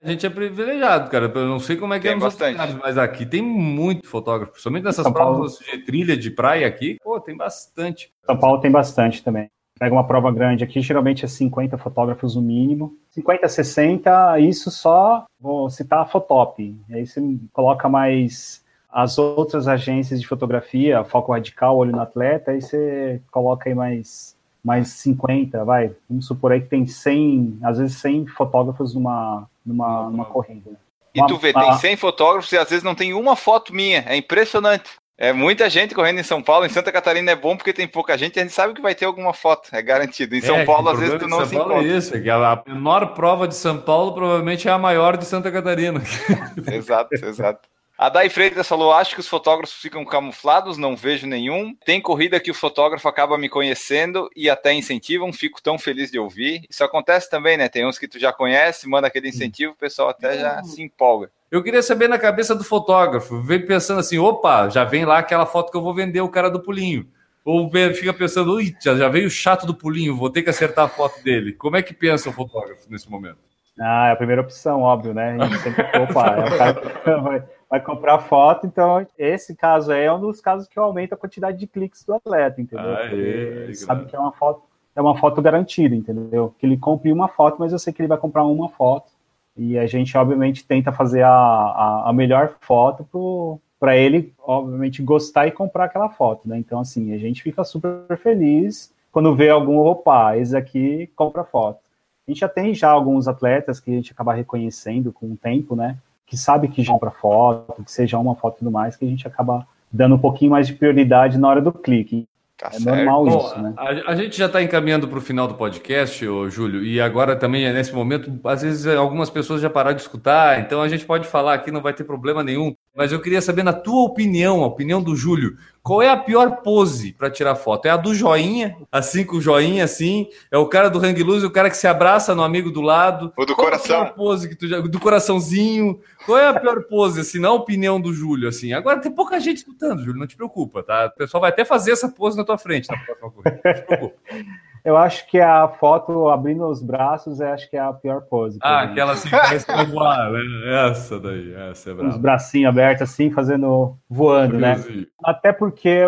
A gente é privilegiado, cara. Eu não sei como é que Tem é nos bastante. mas aqui tem muito fotógrafo. Principalmente nessas São Paulo. provas de trilha de praia aqui, pô, tem bastante. São Paulo tem bastante também. Pega uma prova grande aqui, geralmente é 50 fotógrafos no mínimo. 50, 60, isso só, vou citar a Fotop. Aí você coloca mais as outras agências de fotografia, Foco Radical, Olho no Atleta, aí você coloca aí mais, mais 50, vai. Vamos supor aí que tem 100, às vezes 100 fotógrafos numa, numa, numa corrida. E tu vê, tem 100 fotógrafos e às vezes não tem uma foto minha. É impressionante. É muita gente correndo em São Paulo. Em Santa Catarina é bom porque tem pouca gente e a gente sabe que vai ter alguma foto. É garantido. Em São É, Paulo, às vezes, tu não de se São Paulo encontra. é isso, é que a menor prova de São Paulo provavelmente é a maior de Santa Catarina. (laughs) Exato, exato. A Dai Freitas falou: acho que os fotógrafos ficam camuflados, não vejo nenhum. Tem corrida que o fotógrafo acaba me conhecendo e até incentivam, fico tão feliz de ouvir. Isso acontece também, né? Tem uns que tu já conhece, manda aquele incentivo, o pessoal até já se empolga. Eu queria saber na cabeça do fotógrafo, vem pensando assim, opa, já vem lá aquela foto que eu vou vender o cara do pulinho. Ou fica pensando, ui, já veio o chato do pulinho, vou ter que acertar a foto dele. Como é que pensa o fotógrafo nesse momento? Ah, é a primeira opção, óbvio, né? A gente sempre, opa, é o cara que (laughs) vai, vai comprar foto, então esse caso aí é um dos casos que aumenta a quantidade de cliques do atleta, entendeu? Aê, sabe que é uma foto, é uma foto garantida, entendeu? Que ele compre uma foto, mas eu sei que ele vai comprar uma foto. E a gente, obviamente, tenta fazer a, a, a melhor foto para ele, obviamente, gostar e comprar aquela foto, né? Então, assim, a gente fica super feliz quando vê algum, opa, esse aqui compra foto. A gente já tem já alguns atletas que a gente acaba reconhecendo com o tempo, né? Que sabe que já para foto, que seja uma foto e tudo mais, que a gente acaba dando um pouquinho mais de prioridade na hora do clique. Tá é certo. normal Bom, isso, né? A, a gente já está encaminhando para o final do podcast, ô, Júlio, e agora também, nesse momento, às vezes algumas pessoas já pararam de escutar, então a gente pode falar aqui, não vai ter problema nenhum. Mas eu queria saber, na tua opinião, a opinião do Júlio, qual é a pior pose para tirar foto? É a do joinha, assim com o joinha, assim? É o cara do hang loose, o cara que se abraça no amigo do lado? Ou do qual coração? É a pior pose que tu já... Do coraçãozinho? Qual é a pior pose, assim, na opinião do Júlio, assim? Agora tem pouca gente escutando, Júlio, não te preocupa, tá? O pessoal vai até fazer essa pose na tua frente na próxima corrida, não te preocupa. (laughs) Eu acho que a foto abrindo os braços, é, acho que é a pior pose. Ah, aquela assim, parece que voar, né? Essa daí, essa é brava. Os bracinhos abertos assim, fazendo, voando, né? Até porque,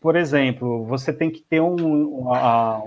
por exemplo, você tem que ter um, um,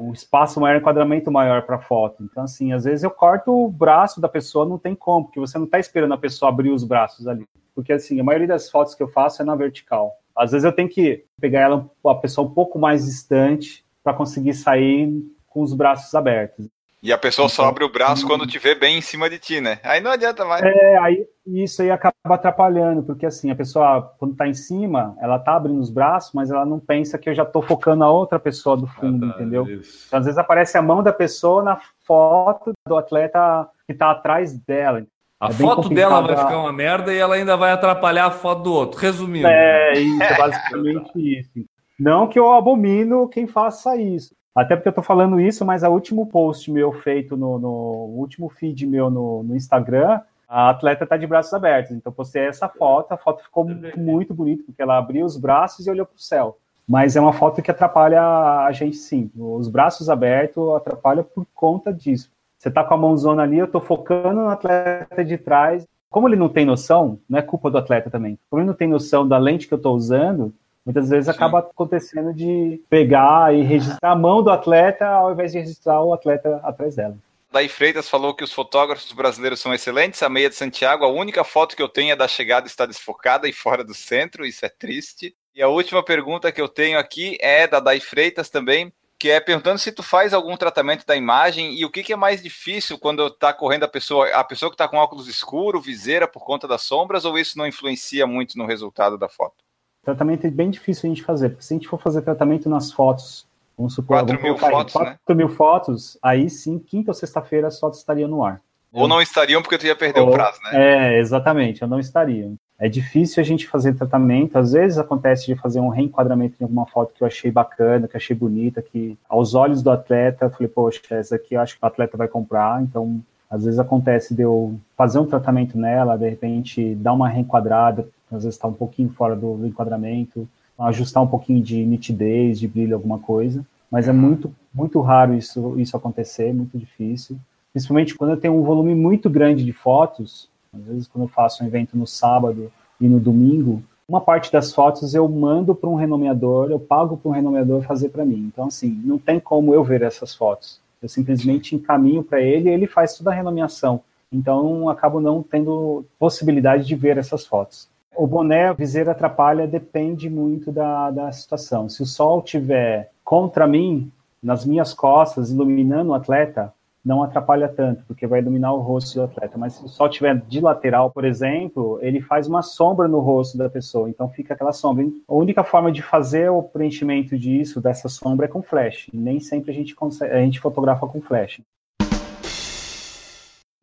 um espaço maior, um enquadramento maior para foto. Então, assim, às vezes eu corto o braço da pessoa, não tem como, porque você não está esperando a pessoa abrir os braços ali. Porque, assim, a maioria das fotos que eu faço é na vertical. Às vezes eu tenho que pegar ela, a pessoa um pouco mais distante, para conseguir sair com os braços abertos. E a pessoa então, só abre o braço quando hum. tiver bem em cima de ti, né? Aí não adianta mais. É, aí isso aí acaba atrapalhando, porque assim, a pessoa, quando tá em cima, ela tá abrindo os braços, mas ela não pensa que eu já tô focando a outra pessoa do fundo, ah, tá, entendeu? Então, às vezes aparece a mão da pessoa na foto do atleta que tá atrás dela. A é foto dela vai ficar uma merda e ela ainda vai atrapalhar a foto do outro. Resumindo. É, isso, é basicamente isso. Não que eu abomino quem faça isso. Até porque eu tô falando isso, mas o último post meu feito no, no último feed meu no, no, Instagram, a atleta tá de braços abertos. Então postei essa foto, a foto ficou muito bonita, porque ela abriu os braços e olhou para o céu. Mas é uma foto que atrapalha a gente sim. Os braços abertos atrapalha por conta disso. Você tá com a mãozona ali, eu tô focando no atleta de trás. Como ele não tem noção, não é culpa do atleta também. Como ele não tem noção da lente que eu tô usando, Muitas vezes Sim. acaba acontecendo de pegar e registrar a mão do atleta ao invés de registrar o atleta atrás dela. Daí Freitas falou que os fotógrafos brasileiros são excelentes. A meia de Santiago, a única foto que eu tenho é da chegada está desfocada e fora do centro, isso é triste. E a última pergunta que eu tenho aqui é da Dai Freitas também, que é perguntando se tu faz algum tratamento da imagem e o que, que é mais difícil quando está correndo a pessoa, a pessoa que está com óculos escuro, viseira por conta das sombras, ou isso não influencia muito no resultado da foto? Tratamento é bem difícil a gente fazer, porque se a gente for fazer tratamento nas fotos, vamos supor, 4 mil fotos, 4 né? mil fotos, aí sim, quinta ou sexta-feira as fotos estariam no ar. Ou não estariam porque tu ia perder ou, o prazo, né? É, exatamente, ou não estariam. É difícil a gente fazer tratamento, às vezes acontece de fazer um reenquadramento em alguma foto que eu achei bacana, que achei bonita, que aos olhos do atleta, eu falei, poxa, essa aqui eu acho que o atleta vai comprar, então às vezes acontece de eu fazer um tratamento nela, de repente dar uma reenquadrada, às vezes está um pouquinho fora do, do, enquadramento, ajustar um pouquinho de nitidez, de brilho, alguma coisa. Mas é muito, muito raro isso, isso acontecer, muito difícil. Principalmente quando eu tenho um volume muito grande de fotos, às vezes quando eu faço um evento no sábado e no domingo, uma parte das fotos eu mando para um renomeador, eu pago para um renomeador fazer para mim. Então, assim, não tem como eu ver essas fotos. Eu simplesmente encaminho para ele e ele faz toda a renomeação. Então, acabo não tendo possibilidade de ver essas fotos. O boné, a viseira atrapalha, depende muito da, da situação. Se o sol tiver contra mim, nas minhas costas, iluminando o atleta, não atrapalha tanto, porque vai iluminar o rosto do atleta. Mas se o sol estiver de lateral, por exemplo, ele faz uma sombra no rosto da pessoa, então fica aquela sombra. A única forma de fazer o preenchimento disso, dessa sombra, é com flash. Nem sempre a gente, consegue, a gente fotografa com flash.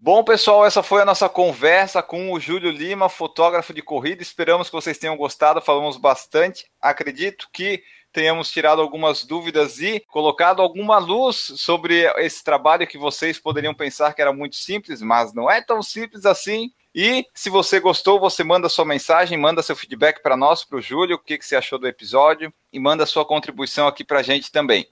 Bom, pessoal, essa foi a nossa conversa com o Júlio Lima, fotógrafo de corrida. Esperamos que vocês tenham gostado, falamos bastante. Acredito que tenhamos tirado algumas dúvidas e colocado alguma luz sobre esse trabalho que vocês poderiam pensar que era muito simples, mas não é tão simples assim. E se você gostou, você manda sua mensagem, manda seu feedback para nós, para o Júlio, o que, que você achou do episódio e manda sua contribuição aqui para a gente também.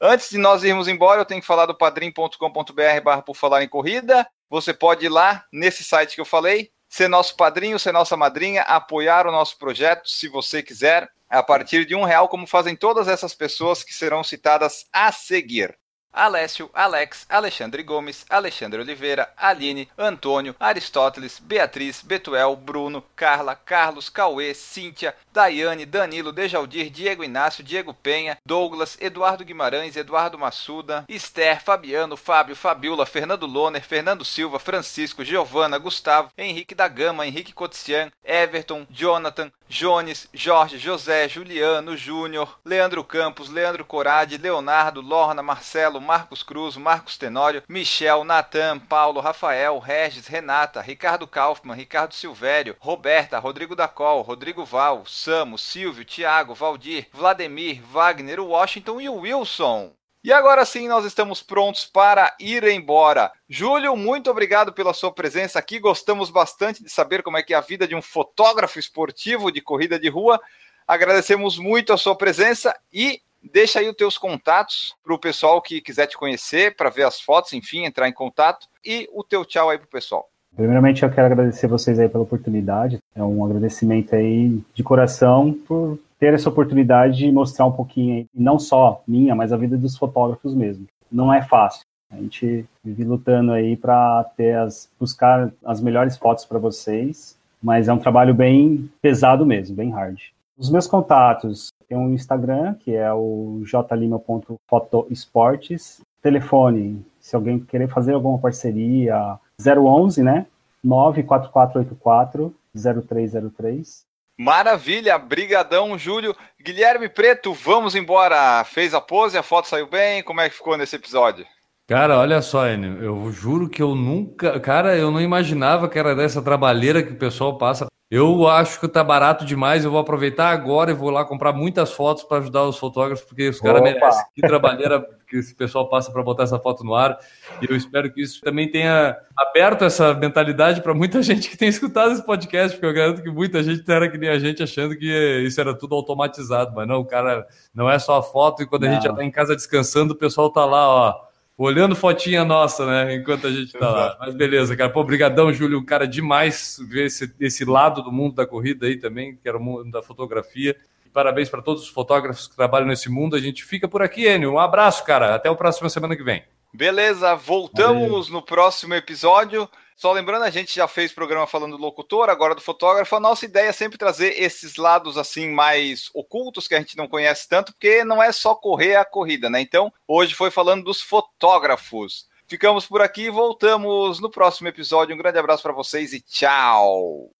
Antes de nós irmos embora, eu tenho que falar do padrim.com.br barra por falar em corrida. Você pode ir lá nesse site que eu falei, ser nosso padrinho, ser nossa madrinha, apoiar o nosso projeto, se você quiser, a partir de um real, como fazem todas essas pessoas que serão citadas a seguir. Alessio, Alex, Alexandre Gomes, Alexandre Oliveira, Aline, Antônio, Aristóteles, Beatriz, Betuel, Bruno, Carla, Carlos, Cauê, Cíntia, Daiane, Danilo, Dejaldir, Diego Inácio, Diego Penha, Douglas, Eduardo Guimarães, Eduardo Massuda, Esther, Fabiano, Fábio, Fabiola, Fernando Loner, Fernando Silva, Francisco, Giovana, Gustavo, Henrique da Gama, Henrique Cotian, Everton, Jonathan, Jones, Jorge, José, Juliano, Júnior, Leandro Campos, Leandro Corade, Leonardo, Lorna, Marcelo, Marcos Cruz, Marcos Tenório, Michel, Natan, Paulo, Rafael, Regis, Renata, Ricardo Kaufmann, Ricardo Silvério, Roberta, Rodrigo Dacol, Rodrigo Val, Samo, Silvio, Tiago, Valdir, Vladimir, Wagner, Washington e Wilson. E agora sim, nós estamos prontos para ir embora. Júlio, muito obrigado pela sua presença aqui. Gostamos bastante de saber como é que é a vida de um fotógrafo esportivo de corrida de rua. Agradecemos muito a sua presença e deixa aí os teus contatos para o pessoal que quiser te conhecer, para ver as fotos, enfim, entrar em contato. E o teu tchau aí para o pessoal. Primeiramente, eu quero agradecer vocês aí pela oportunidade. É um agradecimento aí de coração por ter essa oportunidade de mostrar um pouquinho, não só minha, mas a vida dos fotógrafos mesmo. Não é fácil. A gente vive lutando aí para as buscar as melhores fotos para vocês, mas é um trabalho bem pesado mesmo, bem hard. Os meus contatos, tem um Instagram, que é o jlima.fotoesportes. Telefone, se alguém querer fazer alguma parceria, 011, né? 94484 0303. Maravilha, brigadão, Júlio. Guilherme Preto, vamos embora. Fez a pose, a foto saiu bem. Como é que ficou nesse episódio? Cara, olha só, Enio, eu juro que eu nunca. Cara, eu não imaginava que era dessa trabalheira que o pessoal passa. Eu acho que tá barato demais. Eu vou aproveitar agora e vou lá comprar muitas fotos para ajudar os fotógrafos, porque os caras merecem. Que trabalheira (laughs) que esse pessoal passa para botar essa foto no ar. E eu espero que isso também tenha aberto essa mentalidade para muita (laughs) gente que tem escutado esse podcast, porque eu garanto que muita gente era que nem a gente achando que isso era tudo automatizado. Mas não, o cara não é só a foto, e quando não. a gente já está em casa descansando, o pessoal tá lá, ó olhando fotinha nossa, né? Enquanto a gente tá lá. Mas beleza, cara. Pô, obrigadão, Júlio. Um cara demais ver esse, esse lado do mundo da corrida aí também, que era o mundo da fotografia. Parabéns para todos os fotógrafos que trabalham nesse mundo. A gente fica por aqui, Enio. Um abraço, cara. Até o próximo semana que vem. Beleza, voltamos Valeu. no próximo episódio. Só lembrando, a gente já fez programa falando do locutor, agora do fotógrafo. A nossa ideia é sempre trazer esses lados assim mais ocultos que a gente não conhece tanto, porque não é só correr a corrida, né? Então, hoje foi falando dos fotógrafos. Ficamos por aqui voltamos no próximo episódio. Um grande abraço para vocês e tchau.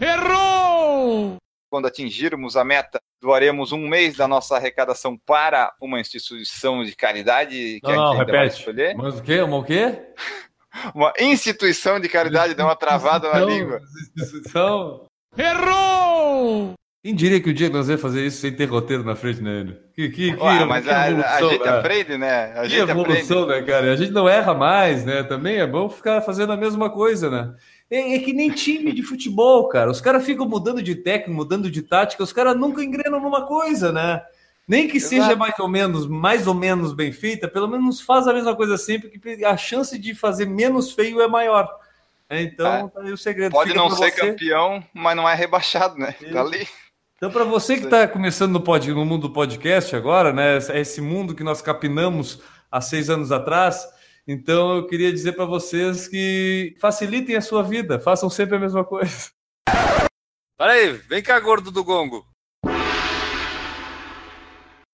Errou! Quando atingirmos a meta, doaremos um mês da nossa arrecadação para uma instituição de caridade que não, a gente não, repete. escolher. Mas o quê? Uma o quê? (laughs) uma instituição de caridade, deu uma travada na língua. Instituição. Errou! Quem diria que o dia que nós ia fazer isso sem ter roteiro na frente, né, Que, que, que, Ué, mas que a, a, gente né? aprende, né? A que gente evolução, aprende. né, cara? A gente não erra mais, né? Também é bom ficar fazendo a mesma coisa, né? É, é, que nem time de futebol, cara. Os caras ficam mudando de técnico, mudando de tática, os caras nunca engrenam numa coisa, né? Nem que Exato. seja mais ou menos, mais ou menos bem feita, pelo menos faz a mesma coisa sempre, que a chance de fazer menos feio é maior. É, então, é. tá aí o segredo. Pode Fica não ser você. campeão, mas não é rebaixado, né? Tá ali. Então, para você que está começando no, pod, no mundo do podcast agora, né? Esse mundo que nós capinamos há seis anos atrás, então eu queria dizer para vocês que facilitem a sua vida, façam sempre a mesma coisa. Para aí, vem cá, gordo do gongo.